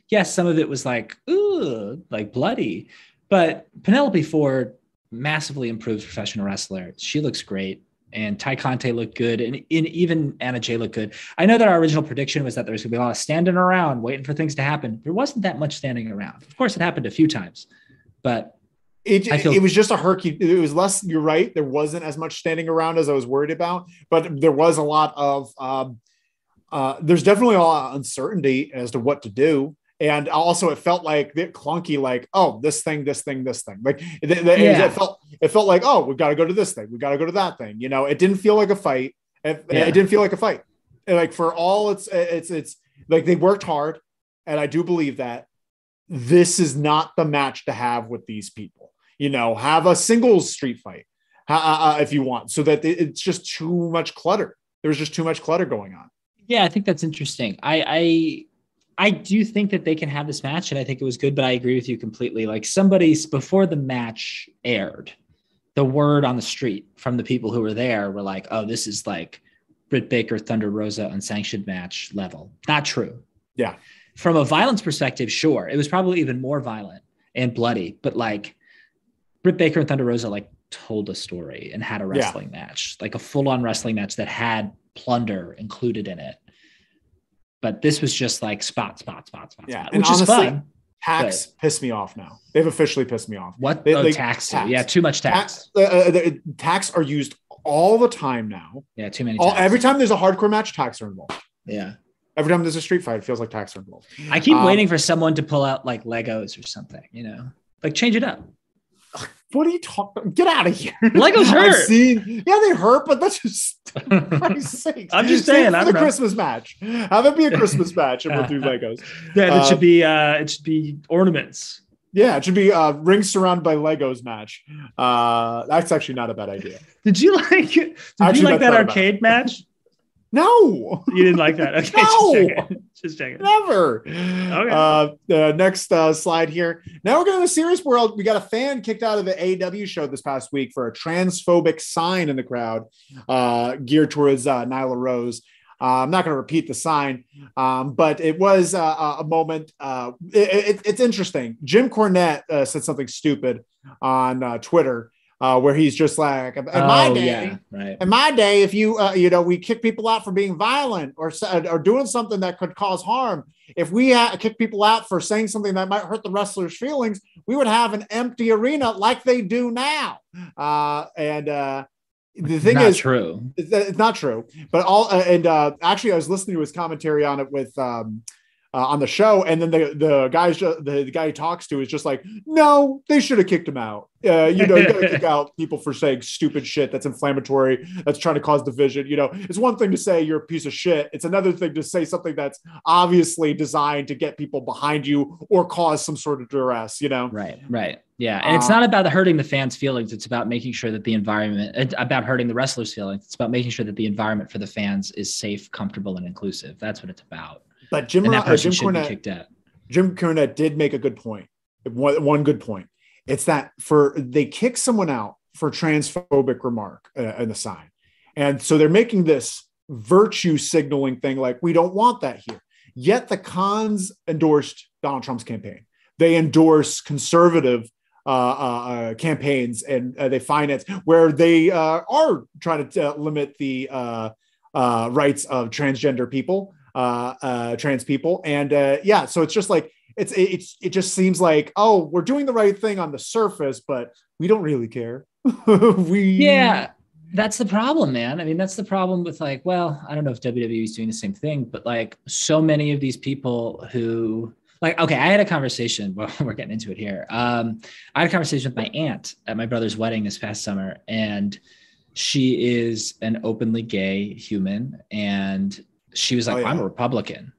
yes, some of it was like, ooh, like bloody, but Penelope Ford massively improved professional wrestler. She looks great. And Tay Conti looked good, and, and even Anna Jay looked good. I know that our original prediction was that there was going to be a lot of standing around, waiting for things to happen. There wasn't that much standing around. Of course, it happened a few times, but It, feel- it was just a herky. It was less. You're right. There wasn't as much standing around as I was worried about, but there was a lot of. Um, uh, there's definitely a lot of uncertainty as to what to do, and also it felt like the clunky. Like, oh, this thing, this thing, this thing. Like it, it- Yeah. it felt. It felt like, oh, we got to go to this thing. We got to go to that thing. You know, it didn't feel like a fight. It, Yeah. it didn't feel like a fight. And like for all it's it's it's like they worked hard, and I do believe that this is not the match to have with these people. You know, have a singles street fight uh, uh, if you want, so that it's just too much clutter. There's just too much clutter going on. Yeah, I think that's interesting. I I I do think that they can have this match, and I think it was good. But I agree with you completely. Like somebody's before the match aired, the word on the street from the people who were there were like, "Oh, this is like Britt Baker Thunder Rosa unsanctioned match level." Not true. Yeah. From a violence perspective, sure, it was probably even more violent and bloody. But like Britt Baker and Thunder Rosa like told a story and had a Yeah. wrestling match, like a full-on wrestling match that had plunder included in it. But this was just like spot, spot, spot, spot, Yeah, spot, and which is honestly, fun. Tacks pissed me off now. They've officially pissed me off. What they- oh, they- tacks? tacks. Yeah, too much tacks. Tacks, uh, uh, tacks are used all the time now. Yeah, too many. All, every time there's a hardcore match, tacks are involved. Yeah, Every time there's a street fight, it feels like tacks are involved. I keep Um, waiting for someone to pull out like Legos or something. You know, like change it up. What are you talking? Get out of here. Legos [laughs] hurt. seen, yeah, they hurt, but that's just for Christ's sakes. [laughs] I'm just saying, it I the know. Christmas match. Have it be a [laughs] Christmas match, and we'll do Legos. Yeah, it Uh, should be uh it should be ornaments. Yeah, it should be a ring surrounded by Legos match. Uh, that's actually not a bad idea. Did you like [laughs] did Actually, you like that not a bad arcade match? No, You didn't like that. [laughs] Okay, No. [laughs] just checking. Just checking. never. Uh, the next uh, slide here. Now we're going to the serious world. We got a fan kicked out of the AW show this past week for a transphobic sign in the crowd, uh, geared towards uh, Nyla Rose. Uh, I'm not going to repeat the sign, um, but it was uh, a a moment. Uh, it- it- it's interesting. Jim Cornette uh, said something stupid on uh, Twitter, uh, where he's just like, "In my Oh, day, yeah, right. in my day, if you uh, you know we kick people out for being violent or s- or doing something that could cause harm, if we uh, kick people out for saying something that might hurt the wrestlers' feelings, we would have an empty arena like they do now. Uh, and uh, the thing Not is, true. it's, it's not true. But all uh, and uh, actually, I was listening to his commentary on it with. Um, uh, on the show, and then the the guys the, the guy he talks to is just like, no, they should have kicked him out. Uh, you know, you gotta kick [laughs] out people for saying stupid shit that's inflammatory, that's trying to cause division. You know, it's one thing to say you're a piece of shit. It's another thing to say something that's obviously designed to get people behind you or cause some sort of duress. You know, Right, right. Yeah. And it's Uh, not about hurting the fans' feelings. It's about making sure that the environment, about hurting the wrestlers' feelings. It's about making sure that the environment for the fans is safe, comfortable, and inclusive. That's what it's about. But Jim And that Jim Cornette kicked out. Jim Cornette did make a good point. One, one good point. It's that for they kick someone out for transphobic remark uh, in the sign, and so they're making this virtue signaling thing like we don't want that here. Yet the Khans endorsed Donald Trump's campaign. They endorse conservative uh, uh, uh, campaigns and uh, they finance where they uh, are trying to uh, limit the uh, uh, rights of transgender people, uh, uh, trans people, and uh, yeah, so it's just like it's it, it's it just seems like oh we're doing the right thing on the surface, but we don't really care. [laughs] we Yeah. That's the problem, man. I mean, that's the problem with like, well, I don't know if WWE is doing the same thing, but like so many of these people who like, okay, I had a conversation. [laughs] Well, we're getting into it here. Um, I had a conversation with my aunt at my brother's wedding this past summer, and she is an openly gay human. And she was oh, like, Oh, yeah. I'm a Republican.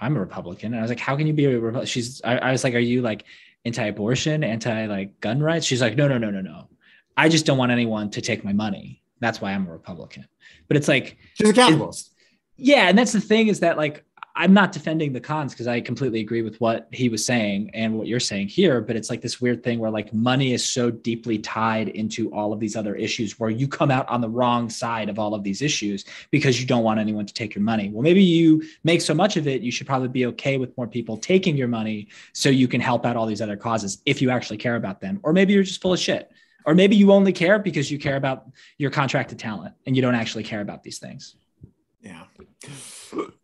I'm a Republican. And I was like, how can you be a Republican? She's, I, I was like, are you like anti-abortion, anti like gun rights? She's like, no, no, no, no, no. I just don't want anyone to take my money. That's why I'm a Republican. But it's like, she's a capitalist. yeah, and that's the thing is that like I'm not defending the Khans because I completely agree with what he was saying and what you're saying here, but it's like this weird thing where like money is so deeply tied into all of these other issues where you come out on the wrong side of all of these issues because you don't want anyone to take your money. Well, maybe you make so much of it, you should probably be okay with more people taking your money so you can help out all these other causes if you actually care about them. Or maybe you're just full of shit. Or maybe you only care because you care about your contracted talent and you don't actually care about these things. Yeah.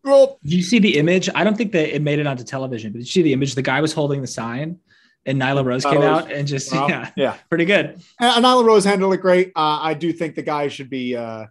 Well, Did you see the image? I don't think that it made it onto television, but did you see the image? The guy was holding the sign and Nyla Rose came Nyla Rose. out and just, well, yeah, yeah. pretty good. And Nyla Rose handled it great. Uh, I do think the guy should be uh,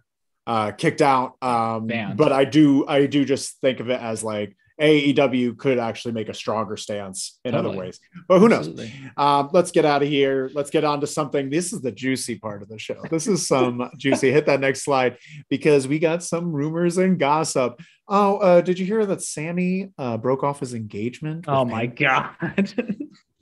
uh, kicked out. Um, Banned. but I do, I do just think of it as like AEW could actually make a stronger stance in other ways. But who knows? Um, let's get out of here. Let's get on to something. This is the juicy part of the show. This is some [laughs] juicy. Hit that next slide because we got some rumors and gossip. Oh, uh, did you hear that Sammy uh, broke off his engagement? Oh my Andy? God. [laughs]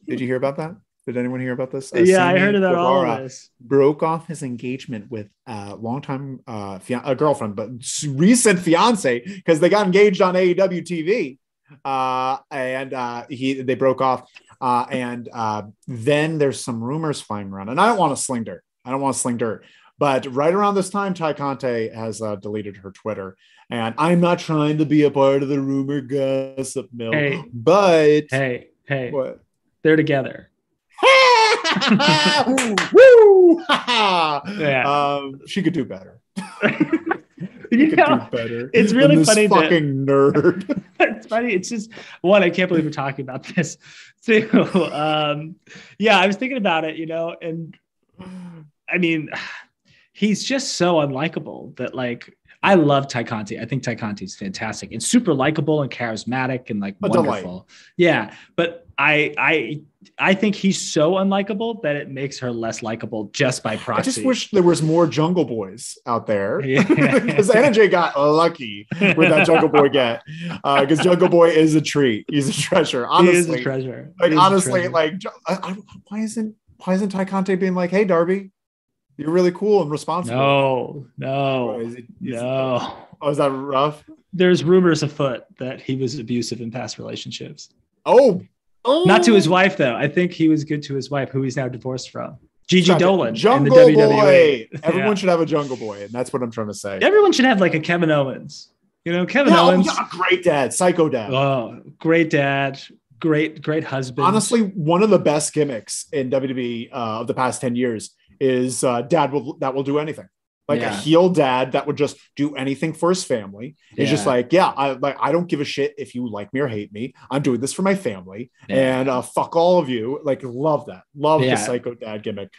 Did you hear about that? Did anyone hear about this? Uh, yeah, I heard about all Guevara of this. broke off his engagement with a longtime uh, fia- a girlfriend, but recent fiance because they got engaged on AEW TV, uh, and uh, he they broke off. Uh, and uh, then there's some rumors flying around, and I don't want to sling dirt. I don't want to sling dirt. But right around this time, Tay Conti has uh, deleted her Twitter, and I'm not trying to be a part of the rumor gossip mill, Hey. but Hey, hey, what? they're together. Woo! [laughs] Yeah. Um, she could do better. [laughs] You could know, do better. it's really funny Fucking nerd. [laughs] it's funny. It's just one, I can't believe we're talking about this. Two, um, yeah, I was thinking about it, you know, and I mean, he's just so unlikable that like I love Tay Conti. I think Tay Conti is fantastic and super likable and charismatic and like A delight. wonderful. Yeah, but I I I think he's so unlikable that it makes her less likable just by proxy. I just wish there was more Jungle Boys out there [laughs] Yeah. [laughs] because Anna Jay got lucky with that Jungle Boy get uh, because Jungle Boy is a treat. He's a treasure. he is a Honestly, treasure. like honestly, treasure. like I, I, why isn't why isn't Tay Conti being like, hey Darby, you're really cool and responsible. no, Oh, no, is it- is- no. Oh, is that rough? There's rumors afoot that he was abusive in past relationships. Oh, oh, Not to his wife though. I think he was good to his wife, who he's now divorced from. Gigi Stop it. Dolin in the Jungle WWE. Boy. Everyone Yeah. should have a Jungle Boy, and that's what I'm trying to say. Everyone should have like a Kevin Owens. You know, Kevin Yeah, oh, Owens. yeah, great dad, psycho dad. Oh, great dad, great, great husband. Honestly, one of the best gimmicks in WWE uh, of the past 10 years is uh, dad will that will do anything. Like a heel dad that would just do anything for his family. It's just like, yeah, I like I don't give a shit if you like me or hate me. I'm doing this for my family. Yeah. And uh, fuck all of you. Like, love that. Love Yeah. the psycho dad gimmick.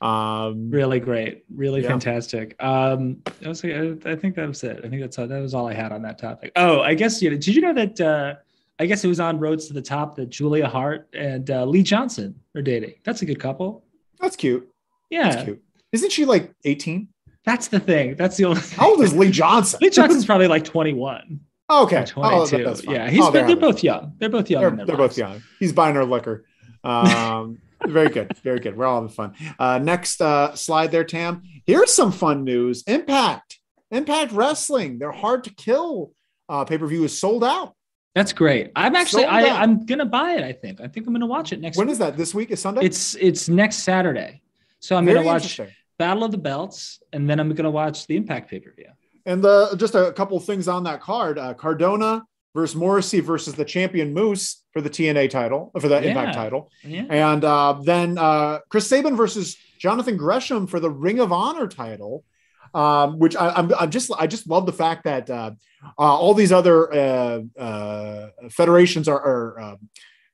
Um really great, really Yeah. fantastic. Um, I was, I, I think that was it. I think that's all, that was all I had on that topic. Oh, I guess you know. Did you know that? Uh, I guess it was on Roads to the Top that Julia Hart and uh, Lee Johnson are dating. That's a good couple. that's cute. Yeah, That's cute. Isn't she like 18? That's the thing. That's the only. Thing. How old is Lee Johnson? Lee Johnson's probably like 21 okay. or Oh, 22. that's fine. yeah, he's Oh, they're, they're both young. They're both young. they're, they're both young. He's buying her liquor. Um, [laughs] very good, very good. We're all having fun. Uh, next uh, slide there, Tam. Here's some fun news. Impact, Impact Wrestling. They're hard to kill. Uh, Pay per view is sold out. That's great. I'm actually Sold I, out. I'm gonna buy it. I think. I think I'm gonna watch it next. When week. is that? This week is Sunday. It's it's next Saturday. So I'm Very gonna watch. Battle of the Belts, and then I'm gonna watch the Impact pay per view. And the just a couple things on that card: uh, Cardona versus Morrissey versus the champion Moose for the TNA title for the Yeah. Impact title, Yeah. and uh, then uh, Chris Sabin versus Jonathan Gresham for the Ring of Honor title. Um, which I, I'm, I'm just I just love the fact that uh, uh, all these other uh, uh, federations are, are um,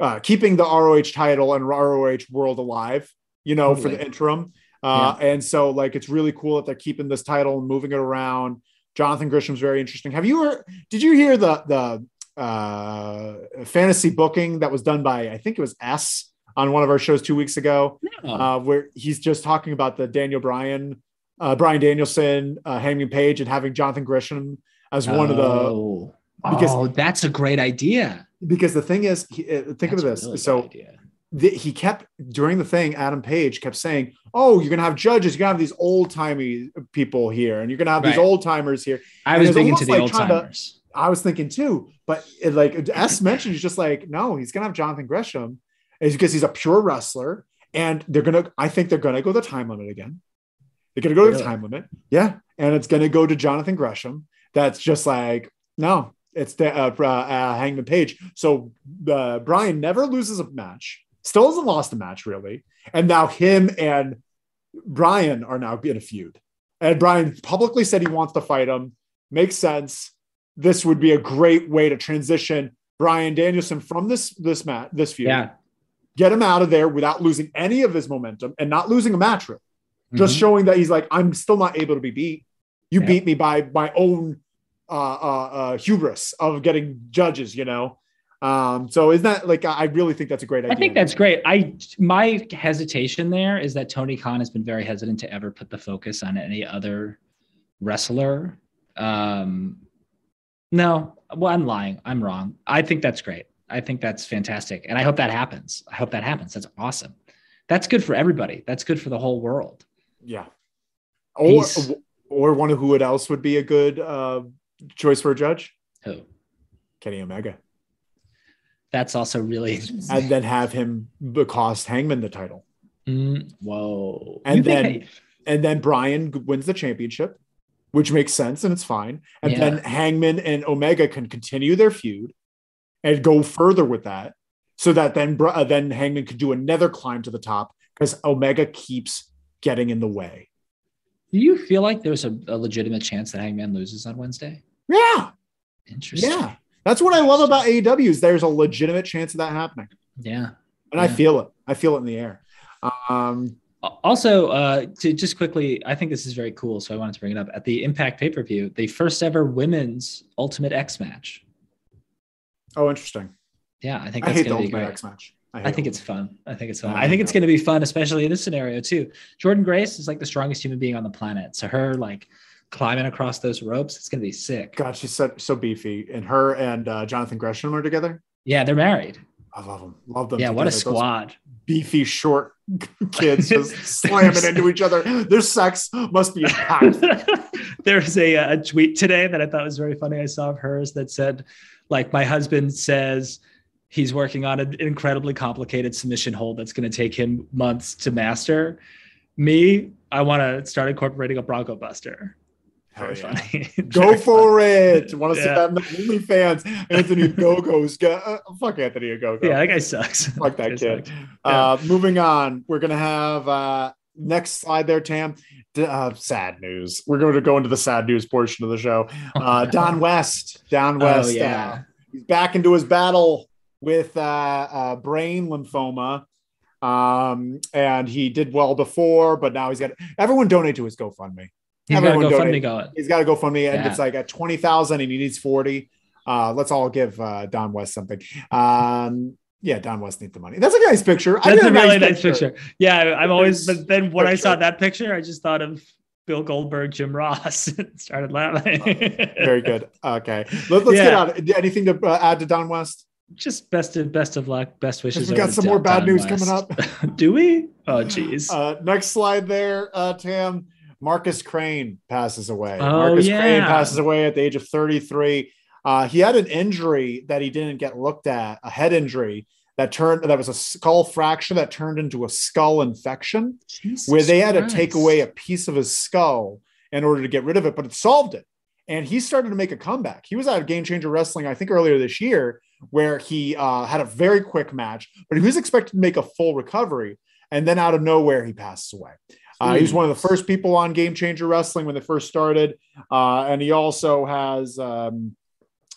uh, keeping the ROH title and ROH world alive. You know, for the Totally. interim. Uh, And so, like, it's really cool that they're keeping this title and moving it around. Jonathan Gresham's very interesting. Have you heard? Did you hear the the uh, fantasy booking that was done by I think it was S on one of our shows two weeks ago, No. uh, where he's just talking about the Daniel Bryan, uh, Bryan Danielson, uh, Hangman Page, and having Jonathan Gresham as one of the Oh. because- oh, that's a great idea. because the thing is, he, uh, think That's of this. really so idea. The, he kept during the thing. Adam Page kept saying, "Oh, you're gonna have judges. You're gonna have these old timey people here, and you're gonna have these old timers here." I and was into almost the like old timers. I was thinking too, but it, like S mentioned, he's just like, no, he's gonna have Jonathan Gresham, is because he's a pure wrestler, and they're gonna. I think they're gonna go the time limit again. They're gonna go to the time limit, yeah, and it's gonna go to Jonathan Gresham. That's just like no, it's the uh, uh, Hangman Page. So uh, Bryan never loses a match, still hasn't lost a match really, and now him and Bryan are now in a feud. And Bryan publicly said he wants to fight him. Makes sense. This would be a great way to transition Bryan Danielson from this this match this feud. Yeah. Get him out of there without losing any of his momentum and not losing a match. Really. Just Mhm. showing that he's like, I'm still not able to be beat. You Yeah. beat me by my own uh, uh, uh, hubris of getting judges. You know. Um, so is that like I really think that's a great idea. I think that's great. I my hesitation there is that Tony Khan has been very hesitant to ever put the focus on any other wrestler. Um, no, well, I'm lying. I'm wrong. I think that's great. I think that's fantastic, and I hope that happens. I hope that happens. That's awesome. That's good for everybody. That's good for the whole world. yeah. Or He's- or one of who would else would be a good uh, choice for a judge? Who? Kenny Omega. That's also really and then have him cost Hangman the title. Mm, whoa. And You think then- And then Bryan wins the championship, which makes sense and it's fine. And Yeah. then Hangman and Omega can continue their feud and go further with that, so that then uh, then Hangman could do another climb to the top because Omega keeps getting in the way. Do you feel like there's a, a legitimate chance that Hangman loses on Wednesday? Yeah, Interesting. yeah. That's what I love about AEW is there's a legitimate chance of that happening, Yeah. and I feel it. I feel it in the air. Um, Also, uh, to just quickly, I think this is very cool, so I wanted to bring it up. At the Impact pay per view, the first ever women's Ultimate X match. oh, interesting. Yeah, I think I that's hate the going to be Ultimate great. X match. I, think it's fun. I think it's fun. I think it's going to be fun, especially in this scenario too. Jordynne Grace is like the strongest human being on the planet. So her like climbing across those ropes, it's going to be sick. God, she's so, so beefy. And her and uh, Jonathan Gresham are together. Yeah, they're married. I love them. Love them. Yeah, together. what a Those squad. beefy, short [laughs] kids just slamming into each other. Their sex must be packed. [laughs] There's a, a tweet today that I thought was very funny. I saw of hers that said, like, my husband says he's working on an incredibly complicated submission hold that's going to take him months to master. Me, I want to start incorporating a Bronco Buster. Hell Very yeah. funny. [laughs] Go Very for it. Want to see that in the OnlyFans? Anthony [laughs] Gogo's got uh, fuck Anthony Gogo. Yeah, that guy sucks. Fuck that [laughs] guy kid. sucks. Uh, moving on, we're gonna have uh, next slide there, Tam. D- uh, sad news. We're going to go into the sad news portion of the show. Uh, Don West, Don Oh, West, uh, yeah. he's back into his battle with uh, uh, brain lymphoma. Um, and he did well before, but now he's got everyone donate to his GoFundMe. He's got to go fund me going. He's got to go fund me, and Yeah. it's like at twenty thousand, and he needs forty. Uh, let's all give uh, Don West something. Um, yeah, Don West needs the money. That's a nice picture. That's a really nice picture. Yeah, I'm always. But then when I saw that picture, I just thought of Bill Goldberg, Jim Ross, [laughs] and started laughing. Very good. Okay, Let, us get out. Anything to uh, add to Don West? Just best of best of luck, best wishes. we got some more bad Don news West. coming up. [laughs] Do we? Oh, [laughs] jeez. Uh, next slide there, uh, Tam. Marcus Crane passes away. Oh, Marcus Crane passes away at the age of 33. Uh, he had an injury that he didn't get looked at, a head injury that turned that was a skull fracture that turned into a skull infection, Jesus where they had to take away a piece of his skull in order to get rid of it, but it solved it. And he started to make a comeback. He was out of Game Changer Wrestling, I think, earlier this year, where he uh, had a very quick match, but he was expected to make a full recovery. And then out of nowhere, he passes away. Uh, he was one of the first people on Game Changer Wrestling when they first started. Uh, and he also has, um,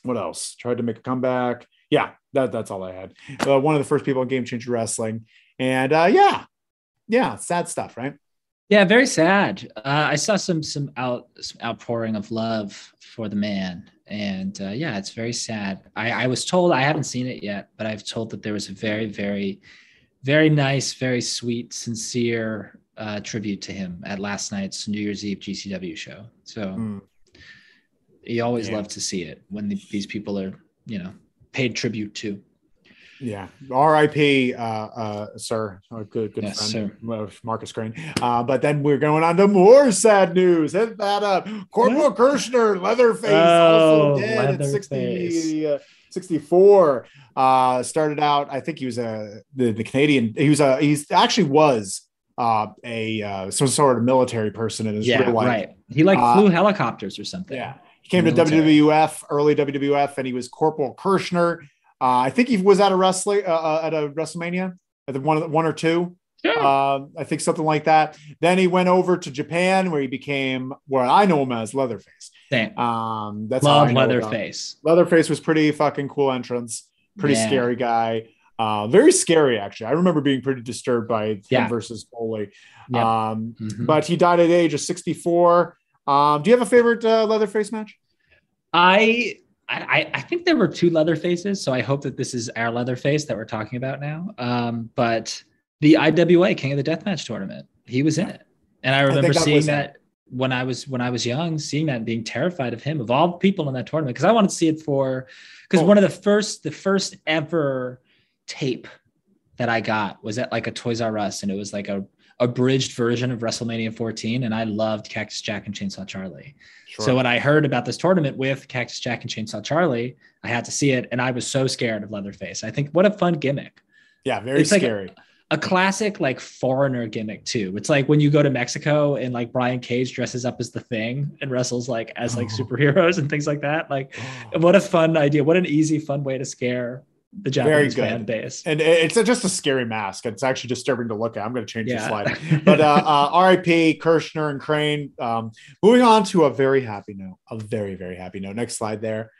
what else? Tried to make a comeback. Yeah, that, that's all I had. Uh, one of the first people on Game Changer Wrestling. And uh, yeah, yeah, sad stuff, right? Yeah, very sad. Uh, I saw some some out some outpouring of love for the man, and uh, yeah, it's very sad. I, I was told I haven't seen it yet, but I've told that there was a very very very nice, very sweet, sincere uh, tribute to him at last night's New Year's Eve GCW show. So Mm. you always Yeah. love to see it when the, these people are you know paid tribute to. Yeah, R.I.P. Uh, uh, sir, a good good Yes, friend, uh, Marcus Crane. Uh, but then we're going on to more sad news. Hit that up. Corporal Kirchner, Leatherface, Oh, also dead at 60, uh, 64. Uh, started out, I think he was a the, the Canadian. He was a he's actually was uh, a uh, some sort of military person in his Yeah, real life. right. He like Uh, flew helicopters or something. Yeah. He came Military. to WWF, early WWF, and he was Corporal Kirchner Uh, I think he was at a wrestling uh, uh, at a WrestleMania, at the one one or two. Yeah. Um, I think something like that. Then he went over to Japan, where he became what I know him as Leatherface. Same. Um, that's Love I know him. Leatherface. Leatherface was pretty fucking cool entrance. Pretty Yeah. scary guy. Uh, very scary actually. I remember being pretty disturbed by him Yeah. versus Foley. Yep. Um, Mhm. but he died at the age of 64. Um, do you have a favorite uh, Leatherface match? I, I I think there were two leather faces, so I hope that this is our leather face that we're talking about now. Um, but the IWA King of the Deathmatch tournament, he was in it, and I remember that seeing that when I was when I was young, seeing that and being terrified of him of all the people in that tournament because I wanted to see it for because Oh. one of the first the first ever tape that I got was at like a Toys R Us, and it was like a abridged version of WrestleMania 14, and I loved Cactus Jack and Chainsaw Charlie. So when I heard about this tournament with Cactus Jack and Chainsaw Charlie, I had to see it, and I was so scared of Leatherface. I think what a fun gimmick, yeah, very it's like- scary. A classic like foreigner gimmick too. It's like when you go to Mexico and like Brian Cage dresses up as the Thing and wrestles like as like Oh. superheroes and things like that. Like what a fun idea! What an easy, fun way to scare the Japanese fan base. and it- it's just a scary mask. It's actually disturbing to look at. I'm going to change the slide. [laughs] But uh, uh, R.I.P. Kirchner and Crane. Um, moving on to a very happy note. A very very happy note. Next slide there.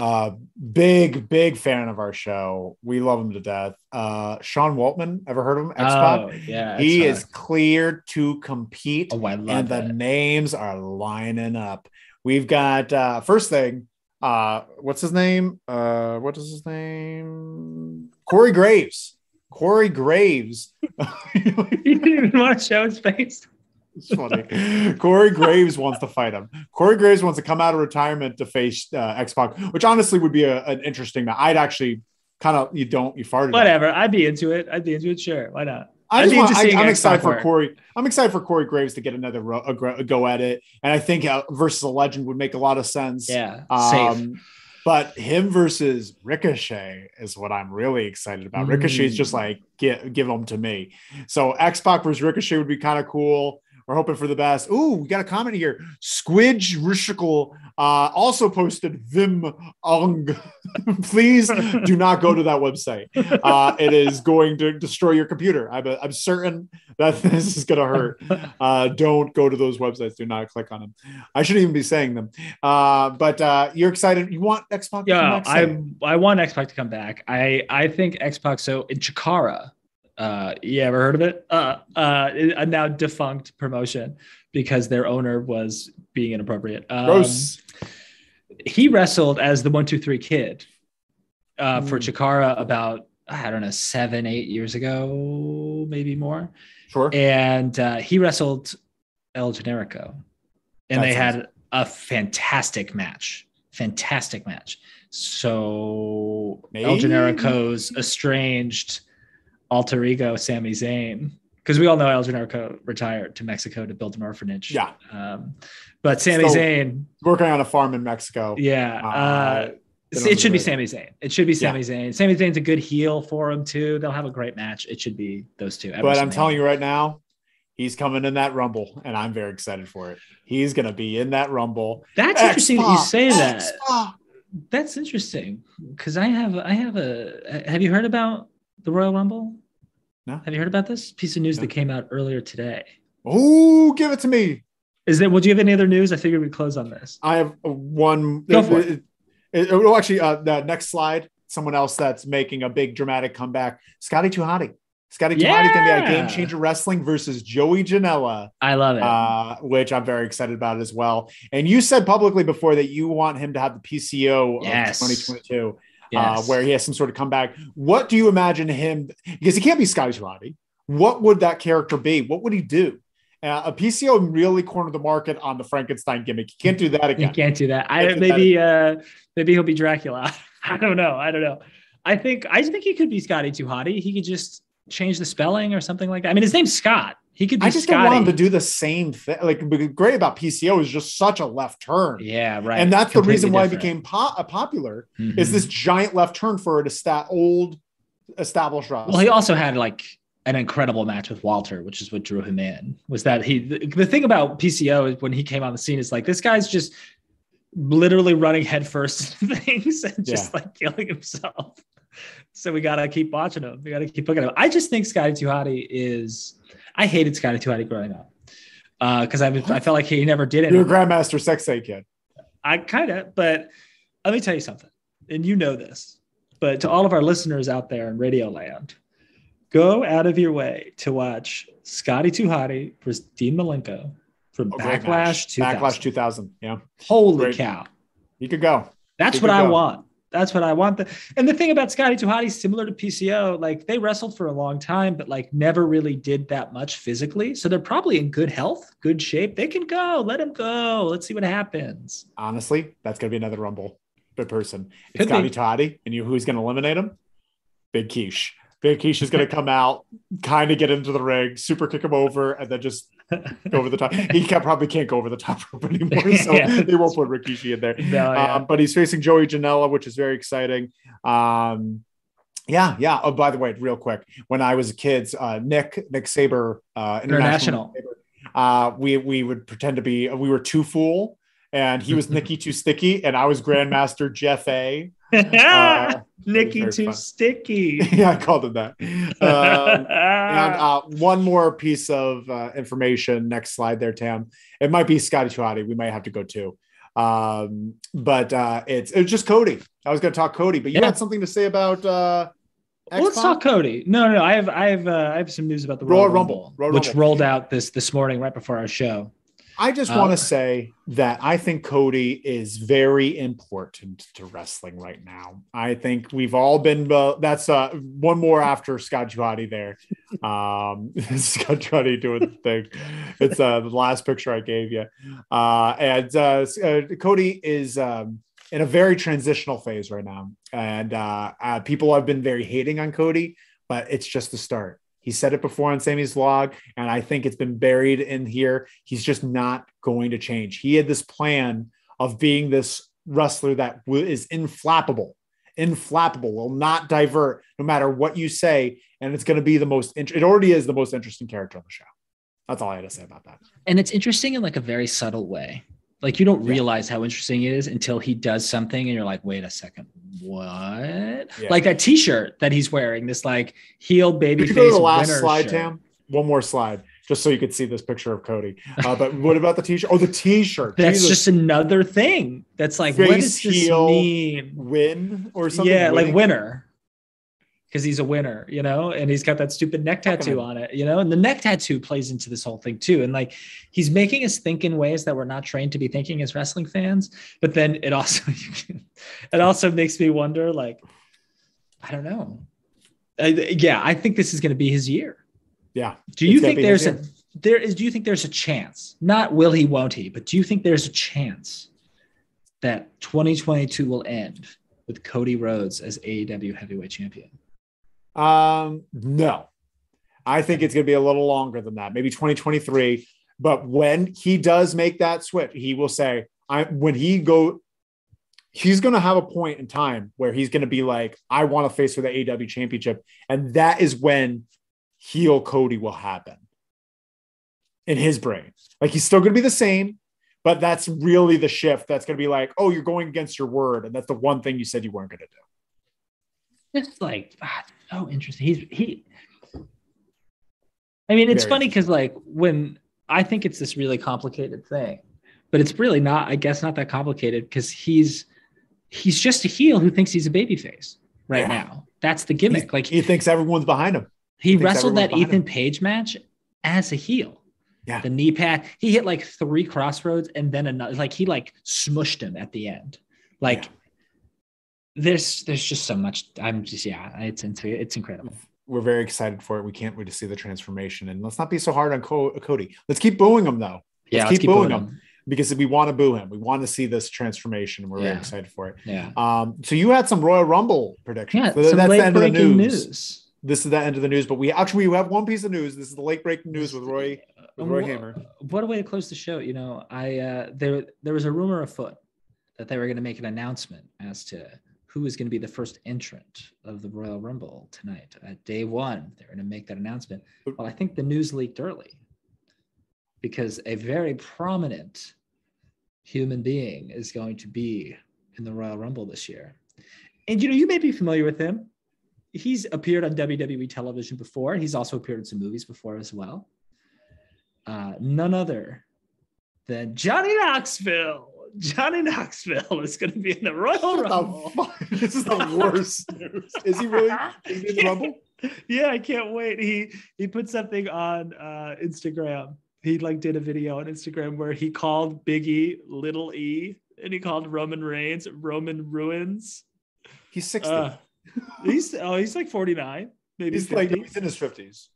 Uh, big big fan of our show. We love him to death. Uh, Sean Waltman. Ever heard of him? X Pac. Oh yeah, he X-Pac. is cleared to compete. Oh, I love and the names are lining up. We've got uh first thing, uh what's his name? Uh what is his name? Corey Graves. Corey Graves. [laughs] [laughs] you didn't even want to show his face. It's funny. Corey Graves wants to fight him. Corey Graves wants to come out of retirement to face uh, X Pac, which honestly would be a, an interesting. I'd actually kind of you don't you farted. Whatever. I'd be into it. I'd be into it. Sure. Why not? I just want, I, am excited for Corey. I'm excited for Corey Graves to get another ro- a, a go at it, and I think uh, versus a legend would make a lot of sense. Yeah, um, but him versus Ricochet is what I'm really excited about. Mm. Ricochet's just like give give them to me. So X Pac versus Ricochet would be kind of cool. We're hoping for the best. Ooh, we got a comment here. Squidge Rishical uh, also posted Vim Ung. [laughs] Please do not go to that website. Uh, it is going to destroy your computer. I'm, I'm certain that [laughs] this is going to hurt. Uh, don't go to those websites. Do not click on them. I shouldn't even be saying them. Uh, but uh, you're excited. You want X Pac? Yeah, I I want X Pac to come back. I I think X Pac. So in Chikara uh, you ever heard of it? Uh, uh, a now defunct promotion because their owner was being inappropriate. Um, Gross. He wrestled as the one two three kid uh, mm. for hmm. Chikara about I don't know seven eight years ago, maybe more. Sure. And uh, he wrestled El Generico, and they had a fantastic match. Fantastic match. So maybe. El Generico's estranged alter ego Sami Zayn because we all know El Generico retired to Mexico to build an orphanage. Yeah. Um, but Sami Still Zayn working on a farm in Mexico. Yeah. Uh, uh, it should be Sami Zayn. It should be Sami yeah. Zayn. Sami Zayn's a good heel for him too. They'll have a great match. It should be those two. But I'm telling you right now, he's coming in that rumble, and I'm very excited for it. He's gonna be in that rumble. That's X-Pac, interesting that you say that. That's interesting because I have I have a. Have you heard about the Royal Rumble? No. Have you heard about this piece of news no. that came out earlier today? Oh, give it to me. Is there? Would you have any other news? I figured we'd close on this. I have one. Go for it. it, it, it actually, uh, the next slide. Someone else that's making a big dramatic comeback. Scotty 2 Hotty. Scotty yeah. 2 Hotty can be a game changer wrestling versus Joey Janela. I love it. Uh, which I'm very excited about as well. And you said publicly before that you want him to have the PCO yes. of 2022 yes. uh, where he has some sort of comeback. What do you imagine him? Because he can't be Scotty Roddy. What would that character be? What would he do? Uh, a PCO really cornered the market on the Frankenstein gimmick. He can't do that again. He can't do that. I maybe uh, maybe he'll be Dracula. [laughs] I don't know. I don't know. I think I think he could be Scotty Too Hottie. He could just change the spelling or something like that. I mean, his name's Scott. He could. I just Scotty. don't want him to do the same thing. Like great about PCO is just such a left turn. Yeah, right. And that's Completely the reason why different. it became po- uh, popular. Mm-hmm. Is this giant left turn for an esta- old established roster. Well, he also had like an incredible match with Walter, which is what drew him in. Was that he? The, the thing about PCO is when he came on the scene is like this guy's just literally running headfirst into [laughs] things and just yeah. like killing himself. So we gotta keep watching him. We gotta keep looking at him. I just think Scotty 2 Hotty is I hated Scotty 2 Hotty growing up because uh, I, I felt like he never did it. You're a grandmaster sex sexay kid. I kind of, but let me tell you something, and you know this, but to all of our listeners out there in Radio Land, go out of your way to watch Scotty 2 Hotty versus Dean Malenko from oh, Backlash 2000. Backlash 2000. Yeah. Holy great. cow. You could go. That's you what I go. want. That's what I want. The, and the thing about Scotty 2 Hotty, similar to PCO, like they wrestled for a long time, but like never really did that much physically. So they're probably in good health, good shape. They can go. Let them go. Let's see what happens. Honestly, that's gonna be another rumble. Good person. It's Scotty 2 Hotty, and you who's gonna eliminate him? Big Quiche. Big Quiche is gonna come out, kind of get into the ring, super kick him over, and then just [laughs] over the top. He can, probably can't go over the top rope anymore, [laughs] so yeah. they won't put Rikishi in there. No, yeah. um, but he's facing Joey Janela, which is very exciting. Um, yeah, yeah. Oh, by the way, real quick, when I was a kid, uh, Nick Nick Saber, uh, international, international. uh, we we would pretend to be we were two fool, and he was [laughs] Nikki too sticky, and I was Grandmaster Jeff A. Uh, [laughs] Nikki too fun. sticky. [laughs] yeah, I called him that. Um, and uh, one more piece of uh, information. Next slide there, Tam. It might be Scotty 2 Hotty. We might have to go too. Um, but uh, it's it's just Cody. I was going to talk Cody, but you yeah. had something to say about. Uh, well, let's talk Cody. No, no, no. I have I have uh, I have some news about the Royal, Royal Rumble, Rumble Royal which Rumble. rolled out this this morning right before our show. I just want to say that I think Cody is very important to wrestling right now. I think we've all been. Uh, that's uh, one more after Scott Giotti there. Um, [laughs] Scott Giotti doing the thing. It's uh, the last picture I gave you. Uh, and uh, uh, Cody is um, in a very transitional phase right now, and uh, uh, people have been very hating on Cody, but it's just the start. He said it before on Sammy's vlog, and I think it's been buried in here. He's just not going to change. He had this plan of being this wrestler that is inflappable, inflappable, will not divert no matter what you say, and it's going to be the most. It already is the most interesting character on the show. That's all I had to say about that. and it's interesting in like a very subtle way. Like you don't Yeah. realize how interesting it is until he does something, and you're like, "Wait a second, what?" Yeah. Like that T-shirt that he's wearing, this like heel baby you go to face the last slide, shirt. Tam? One more slide, just so you could see this picture of Cody. Uh, but what about the t-shirt? Oh, the t-shirt. That's Jesus. just another thing. That's like, what does Face, this heel, mean? win or something. Yeah, like winner. Because he's a winner, you know, and he's got that stupid neck tattoo on it, you know, and the neck tattoo plays into this whole thing too. And like he's making us think in ways that we're not trained to be thinking as wrestling fans. But then it also [laughs] it also makes me wonder, like, I don't know. Uh, yeah, I think this is going to be his year. Yeah. Do you think there's a there is do you think there's a chance? Not will he, won't he, but do you think there's a chance that 2022 will end with Cody Rhodes as AEW heavyweight champion? Um, no, I think it's going to be a little longer than that, maybe 2023. But when he does make that switch, he will say, "I." When he go, he's going to have a point in time where he's going to be like, "I want to face for the AW championship," and that is when heel Cody will happen in his brain. Like he's still going to be the same, but that's really the shift. That's going to be like, "Oh, you're going against your word," and that's the one thing you said you weren't going to do. It's like ah, so interesting. He's he. I mean, it's Very funny because like when I think it's this really complicated thing, but it's really not. I guess not that complicated because he's he's just a heel who thinks he's a babyface right Yeah. now. That's the gimmick. like He thinks everyone's behind him. he thinks wrestled that Ethan him. Page match as a heel. Yeah. The knee pad. He hit like three crossroads and then another. Like he like smushed him at the end. Like Yeah. There's there's just so much. I'm just yeah. It's it's incredible. we're very excited for it. We can't wait to see the transformation. And let's not be so hard on Co- Cody. Let's keep booing him though, Yeah, Let's let's keep keep booing going. him. because we want to boo him. We want to see this transformation. We're very excited for it. Yeah. Um, so you had some Royal Rumble predictions. Yeah. So that's the end of the news. news. This is the end of the news. But we actually we have one piece of news. This is the late breaking news with Roy with Roy Hamer. What a way to close the show. You know, I uh, there there was a rumor afoot that they were going to make an announcement as to who is going to be the first entrant of the Royal Rumble tonight. At day one, they're going to make that announcement. Well, I think the news leaked early because a very prominent human being is going to be in the Royal Rumble this year. And you know, you may be familiar with him. He's appeared on WWE television before. He's also appeared in some movies before as well. Uh, none other than Johnny Knoxville. Johnny Knoxville is going to be in the Royal the Rumble. fuck? [laughs] This is the worst news. Is he really? Is he in the Rumble? [laughs] yeah, I can't wait. He he put something on uh, Instagram. He like did a video on Instagram where he called Biggie Little E and he called Roman Reigns Roman Ruins. He's 60. Uh, he's oh he's like 49, maybe he's 50. like he's in his 50s.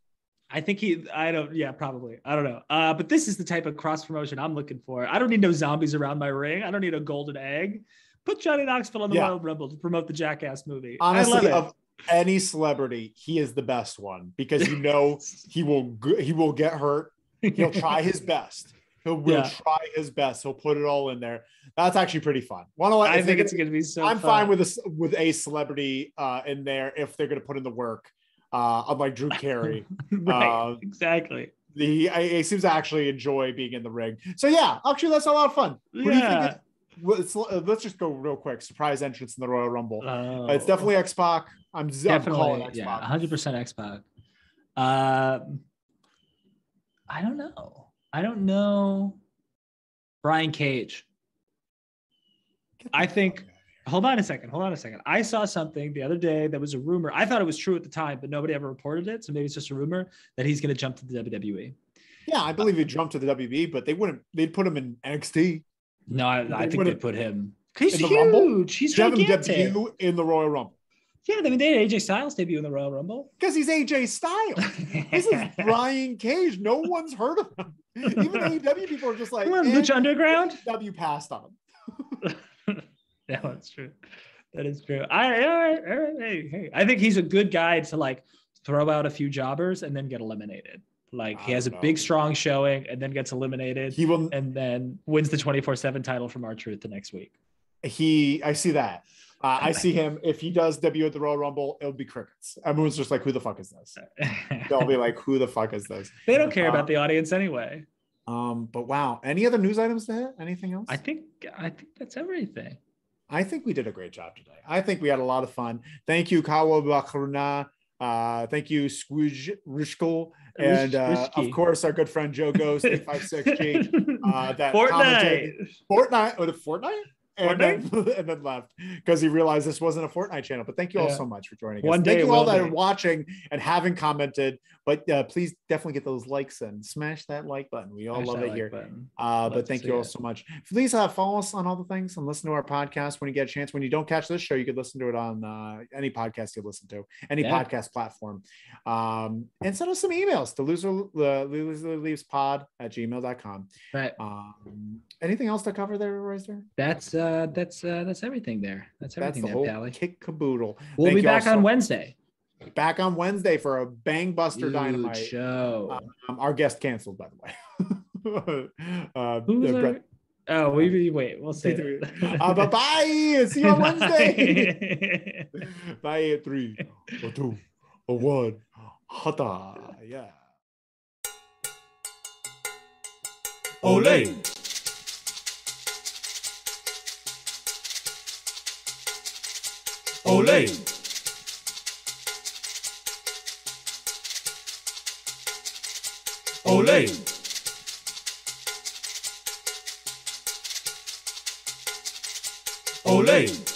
I think he I don't yeah, probably. I don't know. Uh, but this is the type of cross promotion I'm looking for. I don't need no zombies around my ring. I don't need a golden egg. Put Johnny Knoxville on the Yeah. Royal Rumble to promote the Jackass movie. Honestly, of any celebrity, he is the best one because you know he will he will get hurt. He'll try his [laughs] best. He'll will Yeah. try his best. He'll put it all in there. That's actually pretty fun. To? I think it's gonna be so. I'm fun. fine with this with a celebrity uh, in there if they're going to put in the work. Uh, unlike Drew [laughs] Carey, right. uh, exactly. the I, he seems to actually enjoy being in the ring. So yeah, actually that's a lot of fun. Who do you think? Yeah. It's, uh, let's just go real quick. Surprise entrance in the Royal Rumble. Oh, it's definitely X Pac. I'm, I'm calling definitely X yeah, Pac. 100 percent X Pac. Um, I don't know. I don't know. Brian Cage. I think- Hold on a second. Hold on a second. I saw something the other day that was a rumor. I thought it was true at the time, but nobody ever reported it. So maybe it's just a rumor that he's going to jump to the WWE. Yeah, I believe he jumped to the WB, but they wouldn't. They'd put him in NXT. No, I, I think they would've- put him. He's the Rumble? huge. He's Have him debut in the Royal Rumble Yeah, I mean they had AJ Styles debut in the Royal Rumble. because he's AJ Styles. This is [laughs] Brian Cage. No one's heard of him. Even AEW people are just like, Come on, eh, Lucha Underground. W passed on him. [laughs] [laughs] Yeah, that's true. That is true. I, all right, all right, hey, hey. I think he's a good guy to like throw out a few jobbers and then get eliminated. Like he has a don't big, strong showing and then gets eliminated He will. and then wins the 24 7 title from R-Truth the next week. He. I see that. Uh, I see him. If he does debut at the Royal Rumble, it'll be crickets. Everyone's just like, "Who the fuck is this?" [laughs] They'll be like, "Who the fuck is this?" they don't care Uh, about the audience anyway. Um. But wow. Any other news items to hit? Anything else? I think I think that's everything. I think we did a great job today. I think we had a lot of fun. Thank you, Kawa Bakruna. Uh, thank you, Squidge Rishkol. And uh, of course, our good friend Joe Ghost, 856G. [laughs] Uh, that Fortnite. Fortnite, or the Fortnite? And then, [laughs] and then left because he realized this wasn't a Fortnite channel. But thank you all Yeah. so much for joining One us. day Thank you all that be. are watching and haven't commented. But uh, please definitely get those likes and Smash that like button. We all Smash love it like here. Uh, but thank you all it. so much. Please uh, follow us on all the things and listen to our podcast when you get a chance. When you don't catch this show, you could listen to it on uh, any podcast you listen to, any Yeah. podcast platform. Um, and send us some emails to loser, loser leaves pod at gmail.com. Right. Um, anything else to cover there, Royster? That's uh that's uh that's everything there. That's That's everything the there, whole Pally. kick caboodle. We'll Thank be you all back so- on Wednesday. Back on Wednesday for a bangbuster Huge dynamite. show. Um, our guest canceled, by the way. [laughs] uh, Who's uh, our- Brett- Oh, we we- wait. We'll say that. uh, bye bye. [laughs] See you on Wednesday. [laughs] Bye at three, or two, or one. Hata. Yeah. Ole. Ole. Ole. Ole.